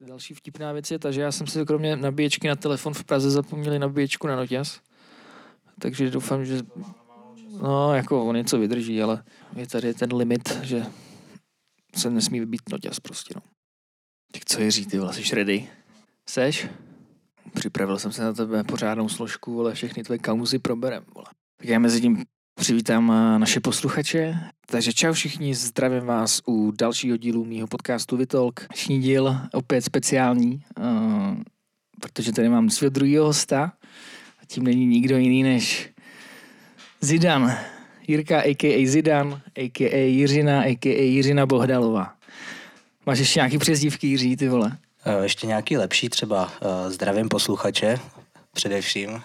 Další vtipná věc je ta, že já jsem si kromě nabíječky na telefon v Praze zapomněli nabíječku na noťaz. Takže doufám, že no, jako on něco vydrží, ale je tady ten limit, že se nesmí vybít noťaz prostě, no. Tak co je ty vole, jsi ready? Seš? Připravil jsem se na tebe pořádnou složku, ale všechny tvoje kauzy proberem, vole. Tak já mezi tím přivítám eh, naše posluchače. Takže čau všichni, zdravím vás u dalšího dílu mýho podcastu Vitalk. Dnešní díl opět speciální, uh, protože tady mám svého druhého hosta a tím není nikdo jiný než Zidan. Jirka a.k.a. Zidan, a.k.a. Jiřina, a.k.a. Jiřina Bohdalová. Máš ještě nějaký přezdívky, Jiří, ty vole? Eh, ještě nějaký lepší třeba. Zdravím posluchače především,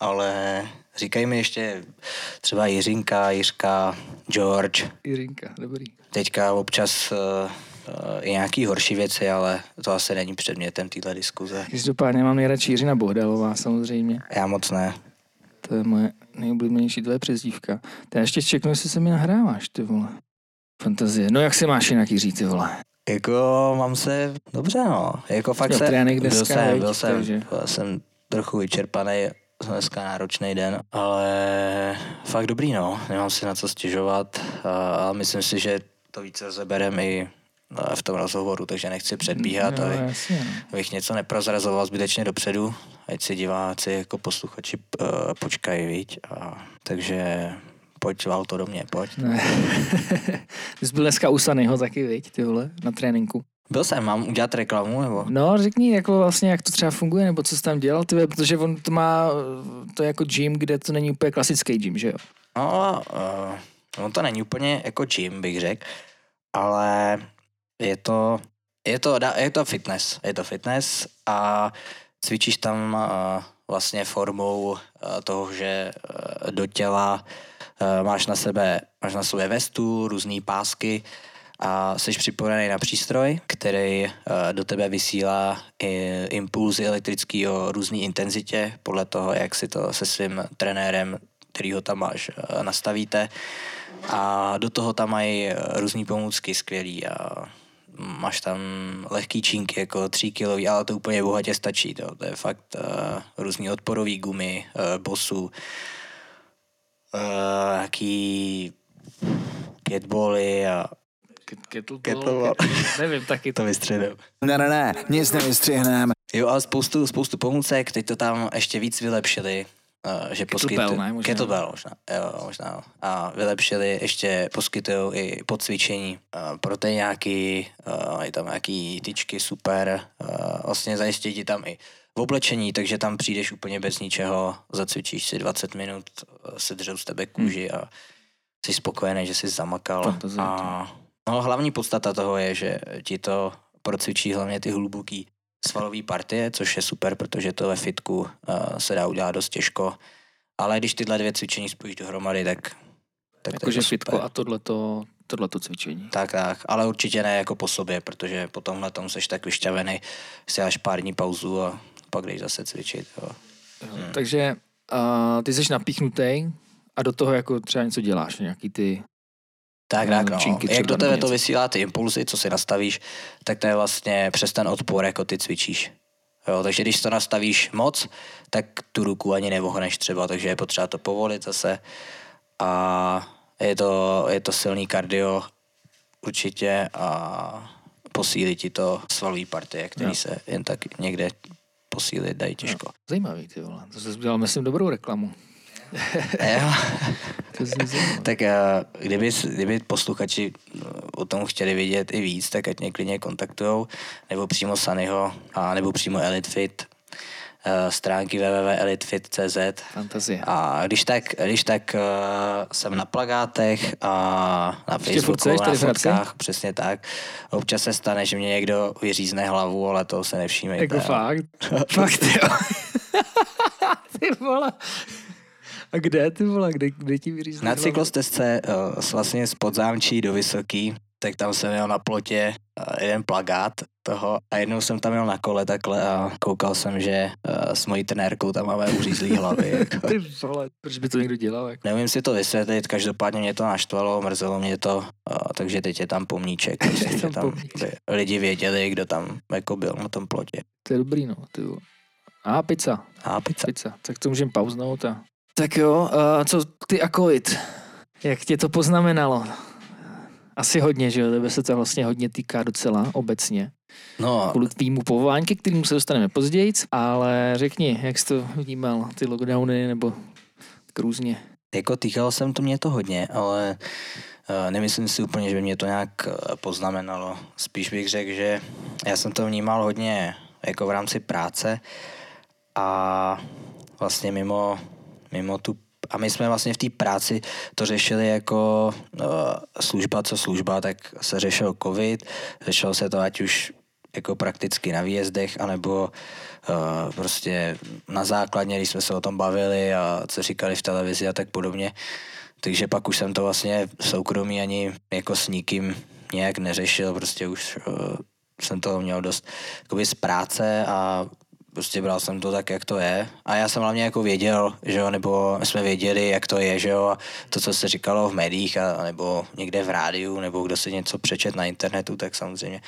ale Říkají mi ještě třeba Jiřinka, Jiřka, George. Jiřinka, dobrý. Teďka občas uh, uh, i nějaký horší věci, ale to asi není předmětem téhle diskuze. Každopádně mám nejradši Jiřina Bohdalová samozřejmě. Já moc ne. To je moje nejoblíbenější tvoje přezdívka. Ty ještě čeknu, jestli se mi nahráváš, ty vole. Fantazie. No jak se máš jinak, Jiří, ty vole? Jako mám se dobře, no. Jako fakt se... Trénink dneska, byl jsem, byl jsem, takže... jsem trochu vyčerpaný dneska náročný den, ale fakt dobrý, no. Nemám si na co stěžovat a, a myslím si, že to více rozebereme i v tom rozhovoru, takže nechci předbíhat, no, aby, jasně. No. abych něco neprozrazoval zbytečně dopředu, ať si diváci jako posluchači uh, počkají, viď? A, takže pojď auto do mě, pojď. Ne. Ty jsi byl dneska u Sanyho taky, viď, ty vole, na tréninku. Byl jsem, mám udělat reklamu, nebo? No, řekni, jako vlastně, jak to třeba funguje, nebo co jsi tam dělal, ty, protože on to má, to je jako gym, kde to není úplně klasický gym, že jo? No, uh, on to není úplně jako gym, bych řekl, ale je to, je to, je to fitness, je to fitness a cvičíš tam uh, vlastně formou uh, toho, že uh, do těla uh, máš na sebe, máš na sobě vestu, různé pásky, a jsi připojený na přístroj, který eh, do tebe vysílá impulzy elektrický o různé intenzitě podle toho, jak si to se svým trenérem, který ho tam máš, eh, nastavíte. A do toho tam mají eh, různé pomůcky skvělý a máš tam lehký čínky, jako 3 kilový, ale to úplně bohatě stačí. To, to je fakt uh, různý odporový gumy, uh, bosů, uh, jaký ketboly a Kettlebell, kettlebell. nevím, taky to vystřihnem. Ne, ne, ne, nic nevystřihnem. Jo, ale spoustu, spoustu pomůcek, teď to tam ještě víc vylepšili. Uh, že ne? Možná. Kettlebell možná, jo, možná. A vylepšili, ještě poskytují i podcvičení. Uh, pro ty nějaký, uh, tam nějaký tyčky super, uh, vlastně zajistí ti tam i v oblečení, takže tam přijdeš úplně bez ničeho, zacvičíš si 20 minut, sedřou z tebe kůži hmm. a jsi spokojený, že jsi zamakal. A No hlavní podstata toho je, že ti to procvičí hlavně ty hluboký svalové partie, což je super, protože to ve fitku uh, se dá udělat dost těžko. Ale když tyhle dvě cvičení spojíš dohromady, tak... tak Jakože fitko a tohleto, tohleto cvičení. Tak, tak, ale určitě ne jako po sobě, protože po tomhle tom seš tak vyšťavený, si až pár dní pauzu a pak jdeš zase cvičit. Jo. Hmm. Takže uh, ty jsi napíchnutý a do toho jako třeba něco děláš, nějaký ty tak, tak, no. Jak do tebe to vysílá ty impulzy, co si nastavíš, tak to je vlastně přes ten odpor, jako ty cvičíš. Jo, takže když to nastavíš moc, tak tu ruku ani nevohneš třeba, takže je potřeba to povolit zase. A je to, je to silný kardio určitě a posílí ti to svalový partie, který jo. se jen tak někde posílit dají těžko. Jo. Zajímavý, ty vole. To jsi dělal, myslím, dobrou reklamu. jo. tak uh, kdyby, kdyby posluchači eh, o tom chtěli vidět i víc, tak ať mě klidně kontaktujou, nebo přímo Sanyho, a nebo přímo EliteFit, uh, stránky www.elitefit.cz. Fantazie. A když tak, když tak uh, jsem na plagátech a na Facebooku, na fotkách, přesně tak. Občas se stane, že mě někdo vyřízne hlavu, ale to se nevšímejte. Jako fakt? fakt, jo. Ty vole. A kde ty vole, kde, kde ti vyřízli? Na cyklostezce uh, vlastně z podzámčí do Vysoký, tak tam jsem měl na plotě eh, jeden plagát toho a jednou jsem tam jel na kole takhle a koukal jsem, že uh, s mojí trenérkou tam máme uřízlý hlavy. Jako. Ty vole, proč by to někdo dělal? Jako? Neumím si to vysvětlit, každopádně mě to naštvalo, mrzelo mě to, uh, takže teď je tam pomníček, prostě, Je tam tam pomníček. lidi věděli, kdo tam jako byl na tom plotě. To je dobrý, no. Ty vole. A pizza, A pizza. pizza. Tak to můžeme pauznout a... Tak jo, uh, co ty akolit? Jak tě to poznamenalo? Asi hodně, že jo? Tebe se to vlastně hodně týká docela obecně. No, Kvůli tvýmu povolání, ke kterému se dostaneme později, ale řekni, jak jsi to vnímal, ty lockdowny nebo tak různě. Jako týkalo jsem to mě to hodně, ale uh, nemyslím si úplně, že by mě to nějak uh, poznamenalo. Spíš bych řekl, že já jsem to vnímal hodně jako v rámci práce a vlastně mimo, mimo tu a my jsme vlastně v té práci to řešili jako uh, služba co služba, tak se řešil covid, řešilo se to ať už jako prakticky na výjezdech, anebo uh, prostě na základně, když jsme se o tom bavili a co říkali v televizi a tak podobně. Takže pak už jsem to vlastně v soukromí ani jako s nikým nějak neřešil, prostě už uh, jsem toho měl dost jakoby z práce a prostě bral jsem to tak, jak to je. A já jsem hlavně jako věděl, že jo, nebo jsme věděli, jak to je, že jo, a to, co se říkalo v médiích, a, nebo někde v rádiu, nebo kdo si něco přečet na internetu, tak samozřejmě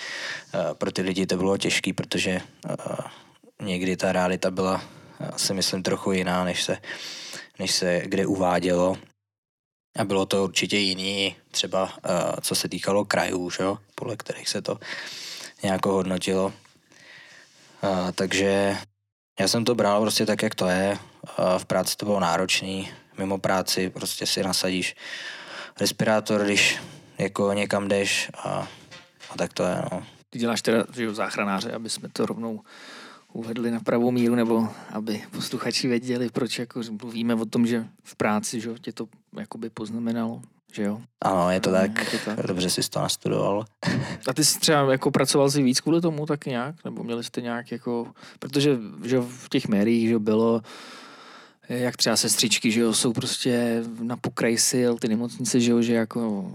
uh, pro ty lidi to bylo těžké, protože uh, někdy ta realita byla, já si myslím, trochu jiná, než se, než se kde uvádělo. A bylo to určitě jiný, třeba uh, co se týkalo krajů, že jo, podle kterých se to nějak hodnotilo. Uh, takže já jsem to bral prostě tak, jak to je. Uh, v práci to bylo náročný, mimo práci prostě si nasadíš respirátor, když jako někam jdeš a, a tak to je, no. Ty děláš teda že záchranáře, aby jsme to rovnou uvedli na pravou míru, nebo aby posluchači věděli, proč jako mluvíme o tom, že v práci že tě to jakoby poznamenalo, že jo. Ano, je to No, tak. je to tak. Dobře jsi to nastudoval. A ty jsi třeba jako pracoval si víc kvůli tomu tak nějak? Nebo měli jste nějak jako, protože že v těch médiích že bylo, jak třeba sestřičky, že jo, jsou prostě na pokraji sil, ty nemocnice, že jo, že jako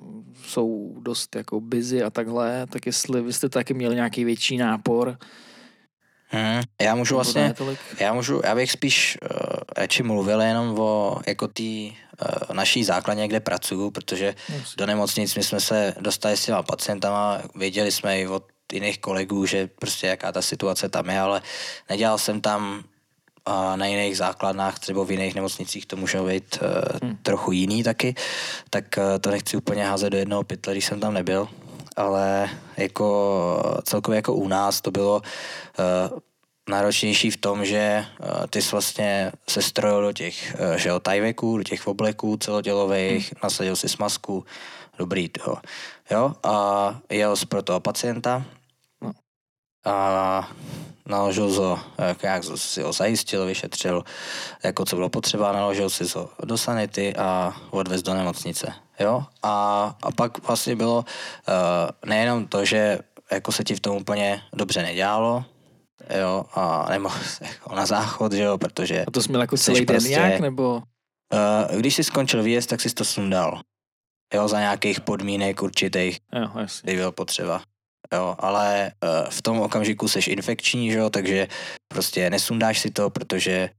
jsou dost jako busy a takhle, tak jestli vy jste taky měli nějaký větší nápor, Hmm. Já můžu nebo vlastně, já můžu, já bych spíš uh, radši mluvil jenom o jako té uh, naší základně, kde pracuju, protože do nemocnic my jsme se dostali s těma pacientama, věděli jsme i od jiných kolegů, že prostě jaká ta situace tam je, ale nedělal jsem tam a na jiných základnách, třeba v jiných nemocnicích to může být uh, Hmm. trochu jiný taky, tak uh, to nechci úplně házet do jednoho pytle, když jsem tam nebyl, ale jako celkově jako u nás to bylo uh, náročnější v tom, že uh, ty jsi vlastně se strojil do těch uh, že jo, tajveků, do těch obleků celotělových, hmm. nasadil si masku, dobrý, jo. jo a jel jsi pro toho pacienta. A naložil ho, jak, jak si ho zajistil, vyšetřil, jako co bylo potřeba, naložil si ho do sanity a odvez do nemocnice. Jo? A, a pak vlastně bylo uh, nejenom to, že jako se ti v tom úplně dobře nedělalo, jo, a se jako na záchod, že jo, protože A to jsi měl jako celý den prostě- nějak, nebo? uh, když jsi skončil výjezd, tak jsi to sundal. Jo, za nějakých podmínek určitých, Jo, jasně. kdy bylo potřeba. Jo, ale uh, v tom okamžiku seš infekční, že jo, takže prostě nesundáš si to, protože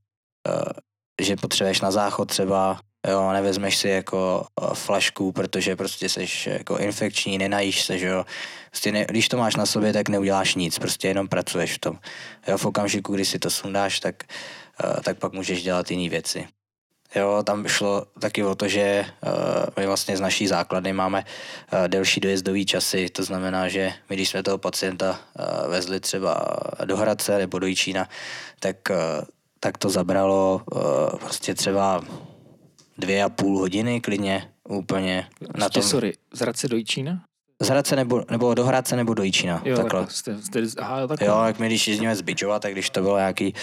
uh, že potřebuješ na záchod třeba, jo, nevezmeš si jako uh, flašku, protože prostě seš jako infekční, nenajíš se, že jo. Prostě ne, když to máš na sobě, tak neuděláš nic, prostě jenom pracuješ v tom. Jo, v okamžiku, kdy si to sundáš, tak, tak pak můžeš dělat jiné věci. Jo, tam šlo taky o to, že uh, my vlastně z naší základny máme uh, delší dojezdový časy, to znamená, že my když jsme toho pacienta uh, vezli třeba do Hradce nebo do Jičína, tak, uh, tak to zabralo uh, prostě třeba dvě a půl hodiny klidně úplně na Ještě, tom. sorry, z Hradce do Jičína? Z Hradce nebo, nebo do Hradce nebo do Jičína. Jo, takhle. takhle. Jste, jste, aha, takhle. Jo, jak my když jezdíme z Bičova, tak když to bylo nějaký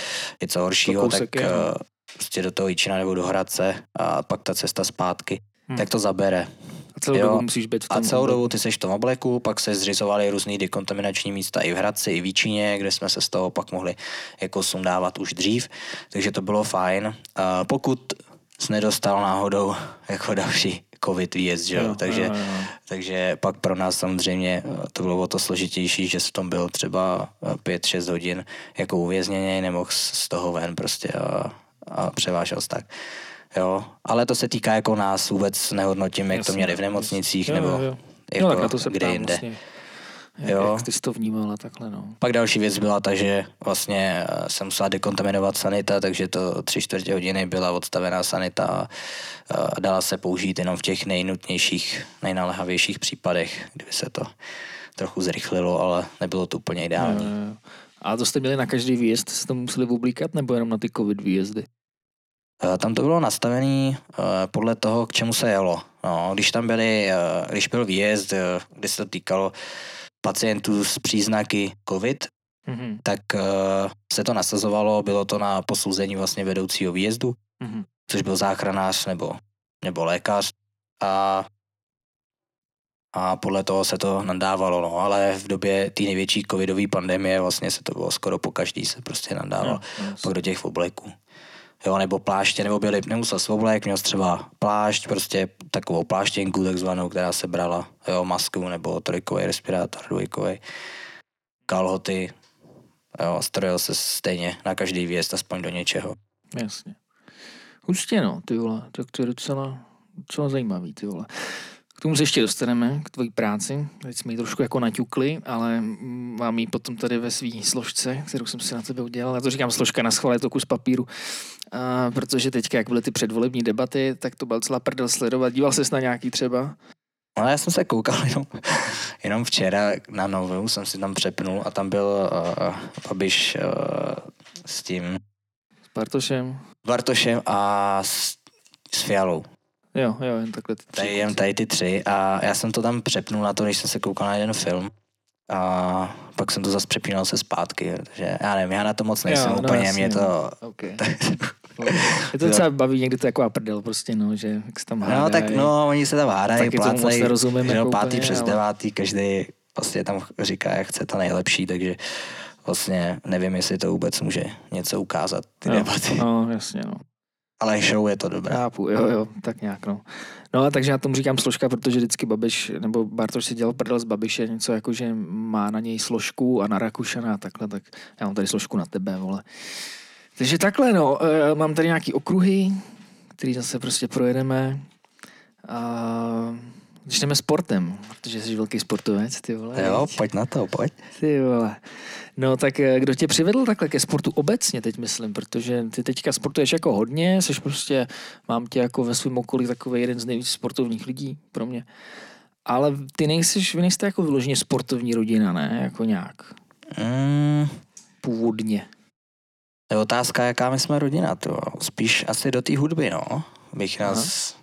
něco horšího, tak je, no. uh, prostě do toho Jičína nebo do Hradce a pak ta cesta zpátky, Hmm. tak to zabere. A celou jo. dobu musíš být v tom A celou obleku. dobu ty seš v tom obleku, pak se zřizovaly různý dekontaminační místa i v Hradci, i v Jíčíně, kde jsme se z toho pak mohli jako sundávat už dřív, takže to bylo fajn. A pokud jsi nedostal náhodou jako další covid výjezd, že jo, takže, jo, jo. takže pak pro nás samozřejmě eh, to bylo o to složitější, že se tom byl třeba 5-6 hodin jako uvězněný, nemohl z toho ven prostě a, a převážel se tak. Jo, ale to se týká jako nás, vůbec nehodnotím, jak Jasně, to měli v nemocnicích, Jo, nebo jo, jo. jako no, tak na to se kde ptám jinde. Vlastně, jak, Jo. jak ty jsi to vnímal a takhle, no. Pak další věc byla ta, že vlastně eh, jsem musela dekontaminovat sanita, takže to tři čtvrtě hodiny byla odstavená sanita a eh, dala se použít jenom v těch nejnutnějších, nejnalehavějších případech, kdyby se to trochu zrychlilo, ale nebylo to úplně ideální. Jo, jo, jo. A to jste měli na každý výjezd, jste to museli oblíkat, nebo jenom na ty covid výjezdy? Eh, Tam to bylo nastavené podle toho, k čemu se jelo. No, když tam byli, eh, když byl výjezd, eh, kdy se to týkalo pacientů s příznaky COVID, Mhm. tak eh, se to nasazovalo, bylo to na posouzení vlastně vedoucího výjezdu, Mhm. což byl záchranář nebo, nebo lékař a, a podle toho se to nadávalo, no, ale v době té největší covidové pandemie vlastně se to bylo skoro po každý se prostě nadával Jo, jo, pak do těch obleků. Jo, nebo pláště, nebo byly, nemusel jsi oblek, měl třeba plášť, prostě takovou pláštěnku takzvanou, která se brala, jo, masku nebo trojkový respirátor, dvojkový, kalhoty, jo, strojil se stejně na každý výjezd, aspoň do něčeho. Jasně. Určitě no, ty vole, tak to je docela, docela zajímavý, ty vole. K tomu se ještě dostaneme, k tvojí práci. Teď jsme ji trošku jako naťukli, ale mám ji potom tady ve své složce, kterou jsem si na tebe udělal. Já to říkám složka na schvál, je to kus papíru. A, protože teďka, jak byly ty předvolební debaty, tak to byl celá prdel sledovat. Díval ses na nějaký třeba? No já jsem se koukal jenom, jenom včera na novou, jsem si tam přepnul a tam byl uh, Babiš uh, s tím S Bartošem? Bartošem a s, s Fialou. Jo, jo, jen takhle ty tři Tady jen tady ty tři a já jsem to tam přepnul na to, když jsem se koukal na jeden film a pak jsem to zase přepínal se zpátky, takže já nevím, já na to moc nejsem Jo, no úplně, mě to... Okay. Je to docela baví, někdy to taková prdel prostě, no, že jak se tam No hádají. tak no, oni se tam hádají, moc plácají, že jako pátý úplně, přes ale- devátý, každý vlastně tam říká, jak chce to nejlepší, takže vlastně nevím, jestli to vůbec může něco ukázat, ty Jo, debaty. No, jasně, no. Ale show je to dobré. Chápu, jo, jo, tak nějak, no. No a takže já tomu říkám složka, protože vždycky Babiš, nebo Bartoš si dělal prdel z Babiše, něco jako, že má na něj složku a na Rakušana a takhle, tak já mám tady složku na tebe, vole. Takže takhle, no, e, mám tady nějaký okruhy, který zase prostě projedeme. A začneme sportem, protože jsi velký sportovec, ty vole. Jo, pojď na to, pojď. Ty vole. No tak eh, kdo tě přivedl takhle ke sportu obecně teď myslím, protože ty teďka sportuješ jako hodně, jsi prostě, mám tě jako ve svém okolí takový jeden z nejvíc sportovních lidí pro mě. Ale ty nejsi, vy nejste jako vyloženě sportovní rodina, ne? Jako nějak Mm, původně. je otázka, jaká my jsme rodina, to. Spíš asi do té hudby, no. Bych nás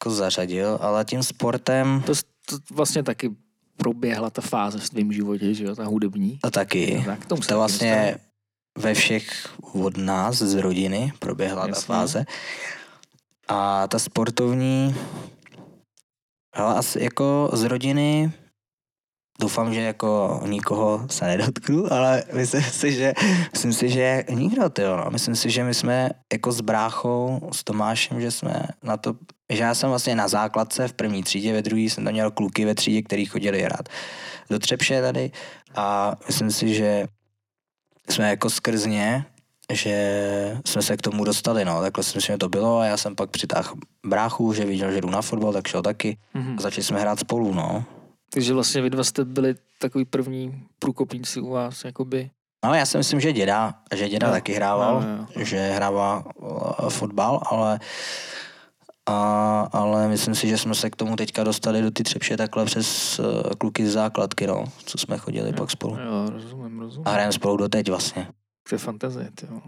jako zařadil, ale tím sportem To, to vlastně taky proběhla ta fáze v tvém životě, že jo, ta hudební. to taky. No tak, To taky vlastně ve všech od nás z rodiny proběhla ta Jasně. fáze. A ta sportovní, ale asi jako z rodiny, doufám, že jako nikoho se nedotknu, ale myslím si, že, myslím si, že nikdo, tyjo, no. Myslím si, že my jsme jako s bráchou, s Tomášem, že jsme na to, že já jsem vlastně na základce v první třídě, ve druhé jsem tam měl kluky ve třídě, který chodili hrát do Třepše tady a myslím si, že jsme jako skrz ně, že jsme se k tomu dostali, no, takhle si myslím, že to bylo a já jsem pak přitáhl bráchu, že viděl, že jdu na fotbal, tak šel taky Mhm. a začali jsme hrát spolu, no. Takže vlastně vy dva jste byli takový první průkopníci u vás, jakoby. No, já si myslím, že děda, že děda Jo. taky hrával, Jo, jo, jo. že hrává uh, fotbal, ale a, ale myslím si, že jsme se k tomu teďka dostali do ty třepše takhle přes uh, kluky z základky, no, co jsme chodili pak spolu. Jo, rozumím, rozumím. A hrajeme spolu doteď vlastně. To je fantazie, ty jo.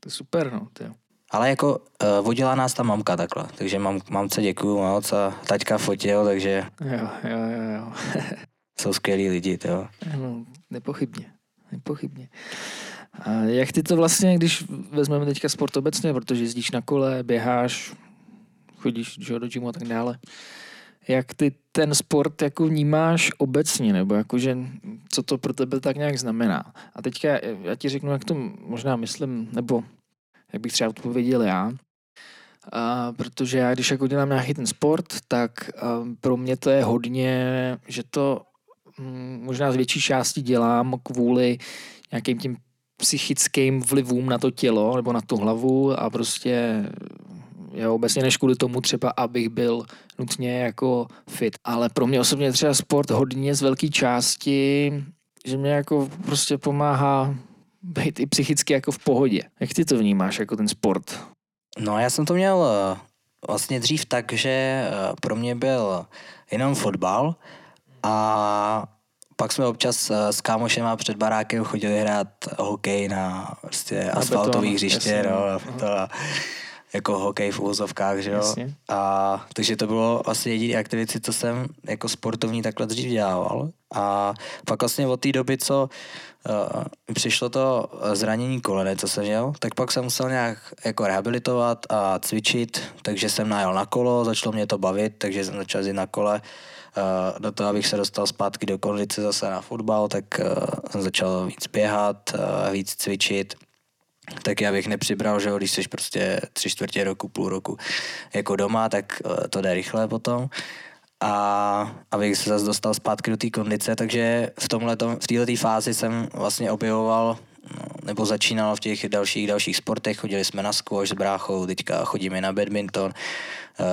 To je super, no, ty jo. Ale jako uh, vodila nás ta mamka takhle, takže mam, mamce děkuju moc a taťka fotil, takže Jo, jo, jo, jo. jsou skvělí lidi, to jo. No, nepochybně, nepochybně. A jak ty to vlastně, když vezmeme teďka sport obecně, protože jezdíš na kole, běháš, chodíš že, do gymu a tak dále, jak ty ten sport jako vnímáš obecně, nebo jakože, co to pro tebe tak nějak znamená. A teďka já ti řeknu, jak to možná myslím, nebo jak bych třeba odpověděl já. A protože já, když jako dělám nějaký ten sport, tak pro mě to je hodně, že to um, možná z větší části dělám kvůli nějakým tím psychickým vlivům na to tělo nebo na tu hlavu a prostě jo, obecně než kvůli tomu třeba, abych byl nutně jako fit. Ale pro mě osobně třeba sport hodně z velké části, že mě jako prostě pomáhá být i psychicky jako v pohodě. Jak ty to vnímáš jako ten sport? No já jsem to měl eh, vlastně dřív tak, že eh, pro mě byl jenom fotbal a pak jsme občas eh, s kámošema před barákem chodili hrát hokej na prostě asfaltových hřiště, jasně, no, to, jako hokej v úzovkách, že jo. Jasně. A takže to bylo vlastně jediný aktivity, co jsem jako sportovní takhle dřív dělával. A pak vlastně od té doby, co uh, přišlo to zranění kolene, co jsem měl, tak pak jsem musel nějak jako rehabilitovat a cvičit, takže jsem najel na kolo, začalo mě to bavit, takže jsem začal jít na kole. Uh, do toho, abych se dostal zpátky do kondice zase na fotbal, tak uh, jsem začal víc běhat, uh, víc cvičit tak já bych nepřibral, že když jsi prostě tři čtvrtě roku, půl roku jako doma, tak eh, to jde rychle potom. A abych se zase dostal zpátky do té kondice, takže v tomhle v této fázi jsem vlastně objevoval no, nebo začínal v těch dalších dalších sportech, chodili jsme na squash s bráchou, teďka chodíme na badminton, uh,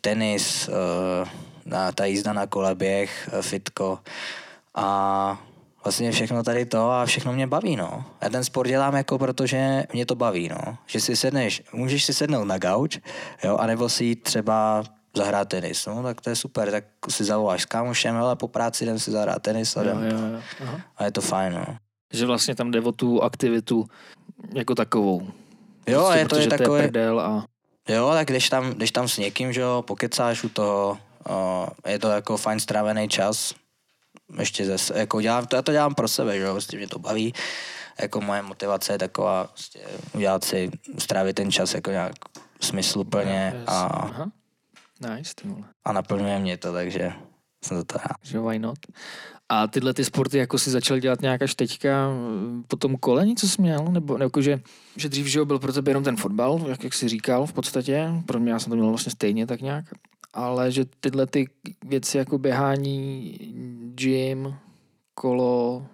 tenis, uh, na ta jízda na kole, běh, uh, fitko a vlastně všechno tady to a všechno mě baví, no. Já ten sport dělám jako protože mě to baví, no. Že si sedneš, můžeš si sednout na gauč, jo, anebo si jít třeba zahrát tenis, no, tak to je super, tak si zavoláš s kámošem, ale po práci jdem si zahrát tenis a, Jo, jdem. jo, jo. Aha. a je to fajn, no. Že vlastně tam jde o tu aktivitu jako takovou. Jo, prostě, je to je To takové, je prdel a jo, tak když tam, když tam s někým, že jo, pokecáš u toho, o, je to jako fajn strávený čas, ještě zase, jako dělám, to, já to dělám pro sebe, že jo, prostě mě to baví, jako moje motivace je taková, prostě udělat si, strávit ten čas jako nějak smysluplně a, Aha. Nice, ty vole. a naplňuje mě to, takže jsem to rád. Že why not? A tyhle ty sporty jako si začal dělat nějak až teďka po tom koleni, co jsi měl? Nebo jako, že, že dřív že byl pro tebe jenom ten fotbal, jak, jak jsi říkal v podstatě. Pro mě já jsem to měl vlastně stejně tak nějak. Ale že tyhle ty věci jako běhání, gym, kolo,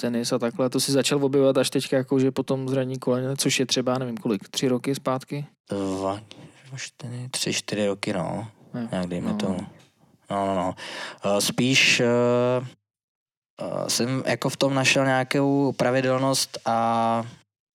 tenis a takhle, to si začal objevovat až teďka jako, že potom zraní koleně, což je třeba, nevím kolik, tři roky zpátky? Dva, čtyři, tři, čtyři roky, no. Jo. Nějak dejme No. tomu. No, no, no. Uh, Spíš uh, jsem jako v tom našel nějakou pravidelnost a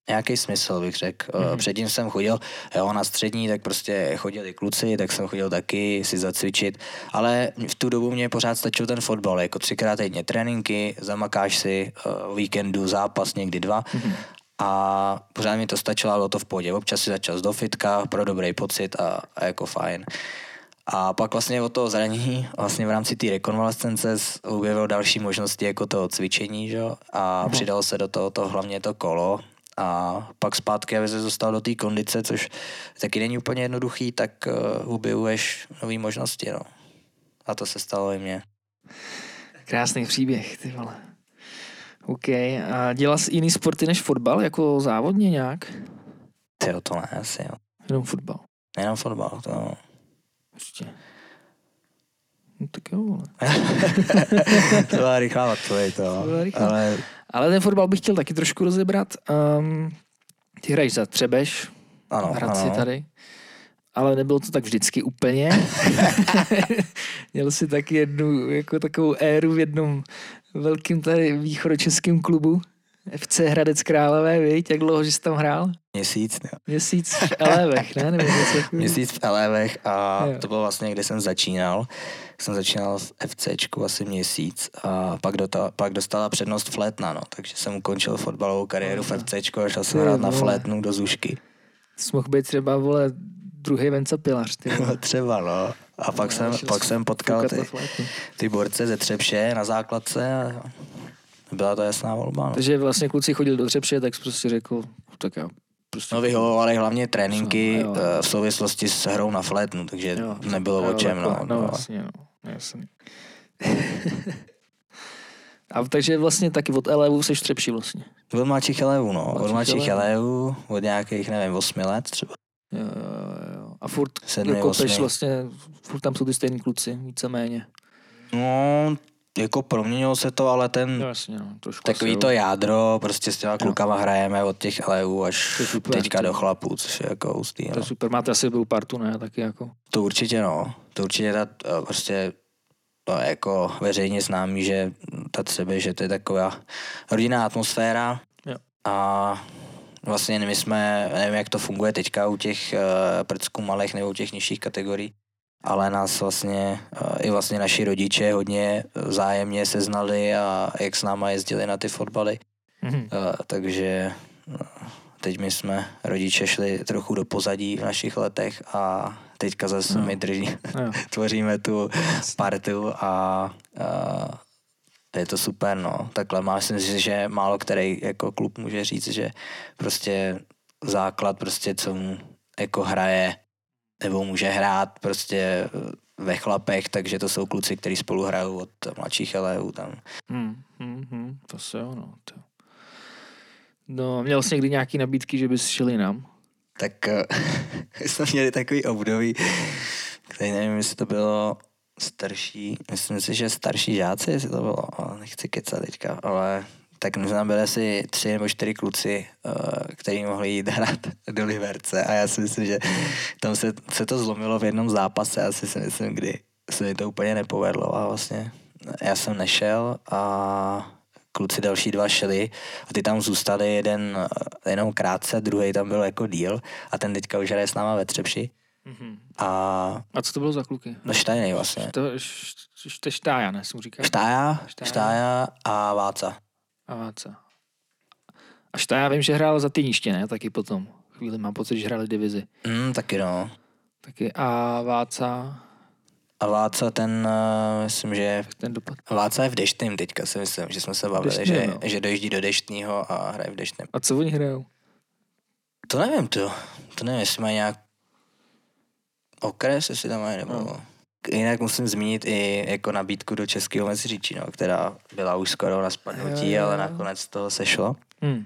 nějaký smysl, bych řekl. Mhm. Mm-hmm. Předtím jsem chodil, jo, na střední, tak prostě chodili kluci, tak jsem chodil taky si zacvičit, ale v tu dobu mě pořád stačil ten fotbal, jako třikrát týdně tréninky, zamakáš si uh, o víkendu zápas, někdy dva, Mhm. a pořád mi to stačilo bylo to v pohodě. Občas si začal do fitka pro dobrý pocit a, a jako fajn. A pak vlastně od toho zranění, vlastně v rámci té rekonvalescence objevil další možnosti jako toho cvičení, že? a přidalo se do toho to hlavně to kolo a pak zpátky, aby se dostal do té kondice, což taky není úplně jednoduchý, tak uh, objevuješ nové možnosti, no. A to se stalo i mně. Krásný příběh, ty vole. OK. A dělal jsi jiný sporty než fotbal, jako závodně nějak? Tyjo, to ne, asi jo. Jenom fotbal. Nejenom fotbal, to... Ještě. No tak jo, vole. to byla rychlá odpověď, to. To byla rychlá. Ale Ale ten fotbal bych chtěl taky trošku rozebrat. Um, ty hraješ za Třebeš, ano, Hradci ano. tady. Ale nebylo to tak vždycky úplně. Měl si taky jednu jako takovou éru v jednom velkým tady východočeském klubu. FC Hradec Králové, viď? Jak dlouho, že jsi tam hrál? Měsíc, jo. Měsíc v Elevech, ne? Nebo něco takového. Měsíc v Elevech a Jo. to bylo vlastně, kde jsem začínal. Jsem začínal v FCčku asi měsíc a pak, dota, pak dostala přednost flétna, no. Takže jsem ukončil fotbalovou kariéru v FCčku a šel jsem hrát na flétnu do Zušky. Jsi mohl být třeba, vole, druhý Venca Pilař, ty vole. Třeba, no. A pak, No, jsem, pak jsem potkal ty, ty borce ze Třepše na základce a byla to jasná volba, no. Takže vlastně kluci chodili do Třepše, tak prostě řekl, tak já prostě... No vyhovovali hlavně tréninky Jo, jo. eh, v souvislosti s hrou na flétnu, takže Jo, nebylo o jo, čem, no. No, no. jasně, no. Jasně. A takže vlastně taky od Elevu seš v Třepši vlastně. Od mladších elevů, no. Od mladších elevů. elevů, od nějakých, nevím, 8 let třeba. Jo, jo, jo, jo. A furt Sedmi, jako peš osmi. vlastně, furt tam jsou ty stejní kluci, víceméně. No, jako proměnilo se to, ale ten No jasně, no, takový to jádro, prostě s těma klukama hrajeme od těch elejů až To super, teďka to- do chlapů, což je jako. To No. je super, máte asi dobrou partu, ne? Taky jako. To určitě no, to určitě ta, eh, prostě to je jako veřejně známý, že ta třeba, že to je taková rodinná atmosféra Jo. a vlastně my jsme, nevím jak to funguje teďka u těch uh, prcků malých nebo u těch nižších kategorií, ale nás vlastně, uh, i vlastně naši rodiče hodně zájemně seznali a jak s náma jezdili na ty fotbaly, Mhm. uh, takže uh, teď my jsme rodiče šli trochu do pozadí v našich letech a teďka zase No. no. my drží, Jo. tvoříme tu partu a, a je to super, no. Takhle má, myslím si, že málo který jako klub může říct, že prostě základ, prostě co mu jako hraje, nebo může hrát prostě ve chlapech, takže to jsou kluci, kteří spolu hrajou od mladších elevů tam. Hmm, hmm, hmm, to se jo, no. To. No, měl jsi někdy nějaký nabídky, že bys šel jinam? Tak eh, jsme měli takový období, který nevím, jestli to bylo starší, myslím si, že starší žáci, jestli to bylo, ale nechci kecat teďka, ale tak my jsme byli asi tři nebo čtyři kluci, eh, kteří mohli jít hrát do Liberce a já si myslím, že tam se, se to zlomilo v jednom zápase, asi si myslím, kdy se mi to úplně nepovedlo a vlastně já jsem nešel a kluci další dva šli a ty tam zůstali jeden eh, jenom krátce, druhý tam byl jako díl a ten teďka už hraje s náma ve Třepši Mhm. a A co to bylo za kluky? no Štajnej vlastně. To, š, š, je štája, ne? Jsem říkal. Štája, Štája. Štája a Váca. A Váca. A štája vím, že hrál za Týniště, ne? Taky potom. Chvíli mám pocit, že hráli divizi. Mm, taky no. Taky a Váca, A Váca ten, uh, myslím, že ten dopad. Váca je v Deštným teďka si myslím, že jsme se bavili, Deštný, že, no. že dojíždí do Deštního a hraje v Deštném. A co oni hrajou? To nevím, to. To nevím, jestli mají nějak okres, jestli tam mají, nebo... No. Jinak musím zmínit i jako nabídku do Českého Meziříčí, no, která byla už skoro na spadnutí, Jo, jo, ale nakonec toho sešlo. Hmm.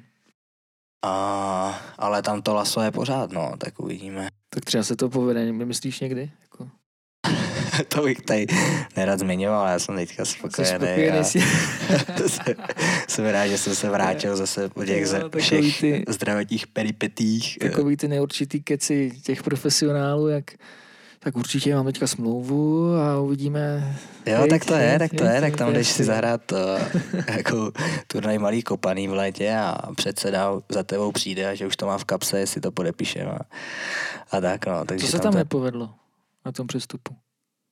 A, ale tam to laso je pořád, no, tak uvidíme. Tak třeba se to povede, myslíš někdy? Jako, to bych tady nerad zmiňoval, ale já jsem teďka jsi spokojený. spokojený a si. jsem- rád, že jsem se vrátil zase po těch Jo, všech ty- zdravotních peripetích. Takový ty neurčitý keci těch profesionálů, jak tak určitě mám teďka smlouvu a uvidíme. Jo, Viď, tak to je, tak to je, tak tam jdeš si zahrát uh, jako turnaj malý kopaný v létě a předseda za tebou přijde a že už to má v kapse, jestli to podepíšem a, a tak no. Takže Co se tam to, nepovedlo na tom přestupu?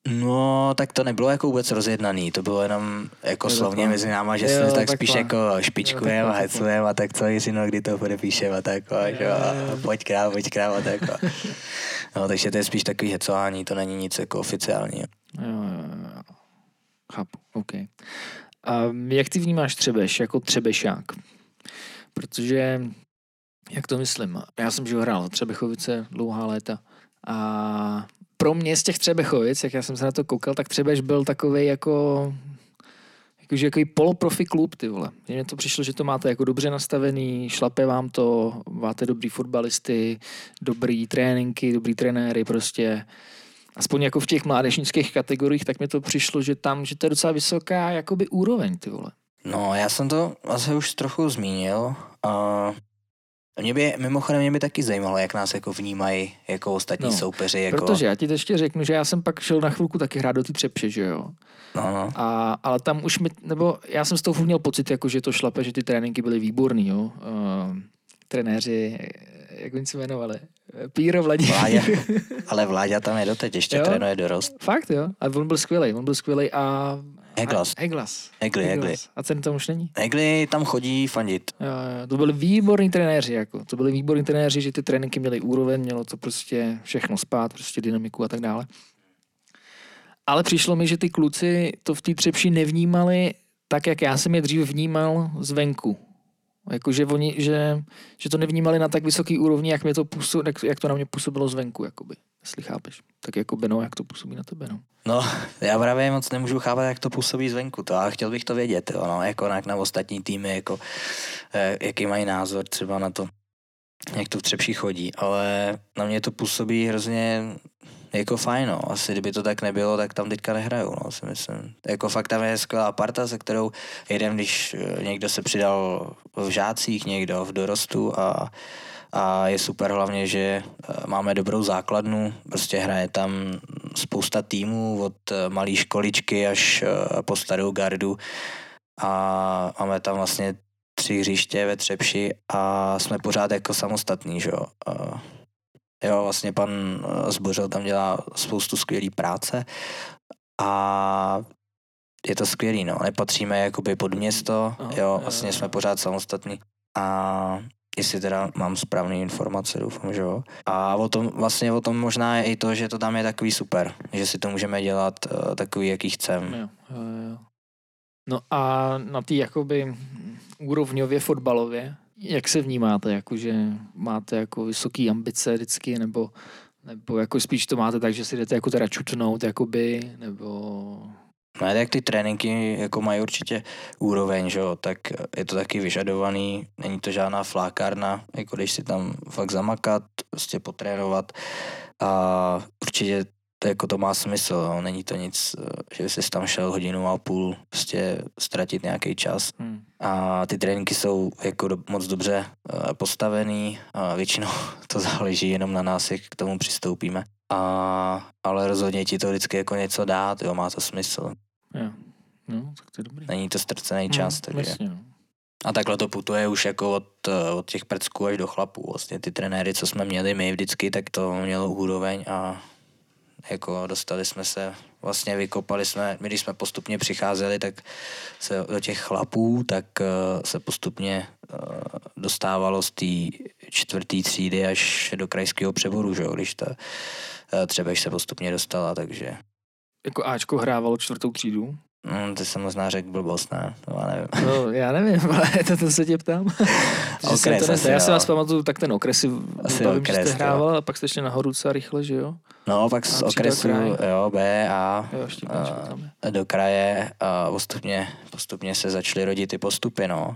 No, tak to nebylo jako vůbec rozjednaný, to bylo jenom jako Jo, slovně mezi náma, že Jo, jsme tak takhle. spíš jako špičkujeme a hecujeme a tak co, Jiřino, kdy to podepíšeme a tak a, jo, a pojď krám, pojď krám a tak. A. No, takže to je spíš takový hecování, to není nic jako oficiálního. Jo, jo, jo. Chápu, OK. A jak ty vnímáš Třebeš jako Třebešák? Protože, jak to myslím, já jsem že hrál Třebechovice dlouhá léta a pro mě z těch Třebechovic, jak já jsem se na to koukal, tak Třebeš byl takový jako jakože jako poloprofi klub, ty vole. Mně to přišlo, že to máte jako dobře nastavený, šlape vám to, máte dobrý fotbalisty, dobrý tréninky, dobrý trenéry prostě. Aspoň jako v těch mládežnických kategoriích, tak mi to přišlo, že tam, že to je docela vysoká jakoby úroveň, ty vole. No, já jsem to asi už trochu zmínil. A mě by, mimochodem, mě by taky zajímalo, jak nás jako vnímají jako ostatní No, soupeři. Jako, Protože já ti to ještě řeknu, že já jsem pak šel na chvilku taky hrát do ty třepše, že jo. No, no. A, ale tam už mi, nebo já jsem z toho měl pocit, jako, že to šlape, že ty tréninky byly výborný, jo. Uh, trenéři, jak oni se jmenovali? Píro Vladimír. Vláďa, ale Vláďa tam je doteď, ještě jo? trénuje dorost. Fakt, jo. A on byl skvělý, on byl skvělý a... Heglas. A, Heglas. Hegli, Hegli. A ten tam už není. Hegli tam chodí fandit. Jo, jo, to byli výborní trenéři, jako. To byli výborní trenéři, že ty tréninky měly úroveň, mělo to prostě všechno spát, prostě dynamiku a tak dále. Ale přišlo mi, že ty kluci to v té třepši nevnímali tak, jak já jsem je dřív vnímal zvenku. Jakože oni, že, že to nevnímali na tak vysoký úrovni, jak, mě to působ, jak, jak to na mě působilo zvenku, jakoby. Jestli chápeš. Tak jako Beno, jak to působí na tebe, no. No, já právě moc nemůžu chápat, jak to působí zvenku, to, ale chtěl bych to vědět, jo, no, jako na, na ostatní týmy, jako, eh, jaký mají názor třeba na to. jak to v Třepši chodí, ale na mě to působí hrozně jako fajn, no. Asi kdyby to tak nebylo, tak tam teďka nehrajou, no, si myslím. Jako fakt tam je skvělá parta, se kterou jeden, když eh, někdo se přidal v žácích, někdo v dorostu a, a je super hlavně, že eh, máme dobrou základnu, prostě hraje tam spousta týmů od eh, malé školičky až po starou gardu a máme tam vlastně tři hřiště ve Třepši a jsme pořád jako samostatní, že jo. Jo, vlastně pan eh, Zbořil tam dělá spoustu skvělý práce a je to skvělý, no. Nepatříme jakoby pod město, no, jo, vlastně jsme pořád samostatní a jestli teda mám správné informace, doufám, že jo. A o tom, vlastně o tom možná je i to, že to tam je takový super, že si to můžeme dělat uh, takový, jaký chceme. Jo, jo, jo. No a na té jakoby úrovňově fotbalově, jak se vnímáte, jakože máte jako vysoké ambice vždycky, nebo, nebo jako spíš to máte tak, že si jdete jako teda čutnout, jakoby, nebo... No jak ty tréninky jako mají určitě úroveň, že jo, tak je to taky vyžadovaný, není to žádná flákárna, jako když si tam fakt zamakat, prostě potrénovat. A určitě to, jako to má smysl, no. není to nic, že jsi tam šel hodinu a půl prostě ztratit nějaký čas. Hmm. A ty tréninky jsou jako do, moc dobře uh, postavený a většinou to záleží jenom na nás, jak k tomu přistoupíme. A, ale rozhodně ti to vždycky jako něco dát, jo, má to smysl. Jo. No, tak to je dobrý. Není to ztracený čas, hmm, takže... Jasně, no. A takhle to putuje už jako od, od těch prcků až do chlapů. Vlastně ty trenéry, co jsme měli my vždycky, tak to mělo úroveň a jako dostali jsme se, vlastně vykopali jsme, my když jsme postupně přicházeli, tak se do těch chlapů, tak uh, se postupně uh, dostávalo z té čtvrté třídy až do krajského přeboru, že když ta uh, třeba se postupně dostala, takže... Jako Ačko hrávalo čtvrtou třídu? Hmm, ty jsem možná řekl blbost, ne? To já nevím. No, já nevím, ale to, to se tě ptám. okres, to asi, já si vás pamatuju, tak ten okresy asi bavím, okres, že jste hrával, a pak jste šli nahoru docela rychle, že jo? No, pak z okresu, jo, B a, jo, a do kraje a postupně, postupně se začaly rodit ty postupy, no.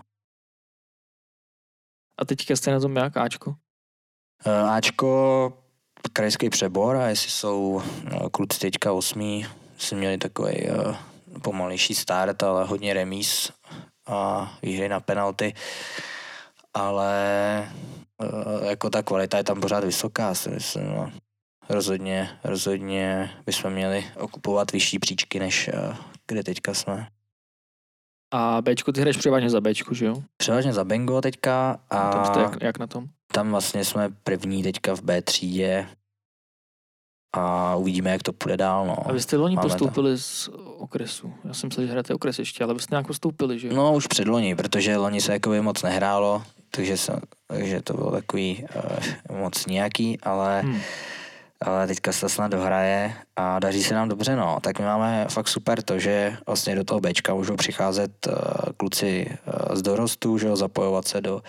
A teďka jste na tom jak, Ačko? Ačko, krajský přebor a jestli jsou no, kluci teďka osmí, si měli takový uh, pomalejší start, ale hodně remíz a výhry na penalty. Ale uh, jako ta kvalita je tam pořád vysoká, si myslím. No. Rozhodně, rozhodně bychom měli okupovat vyšší příčky, než uh, kde teďka jsme. A Bčko, ty hraješ převážně za Bčku, že jo? Převážně za Bengo teďka. A tam jste jak, jak na tom? Tam vlastně jsme první teďka v B třídě a uvidíme, jak to půjde dál. No. A vy jste loni Máme postoupili to. z okresu. Já jsem se, že hrajete okres ještě, ale vy jste nějak postoupili, že No už před loni, protože loni se jako moc nehrálo, takže, jsem, takže to bylo takový uh, moc nějaký, ale hmm ale teďka se to snad dohraje a daří se nám dobře, no. Tak my máme fakt super to, že vlastně do toho Bčka můžou přicházet uh, kluci uh, z dorostu, že jo, zapojovat se do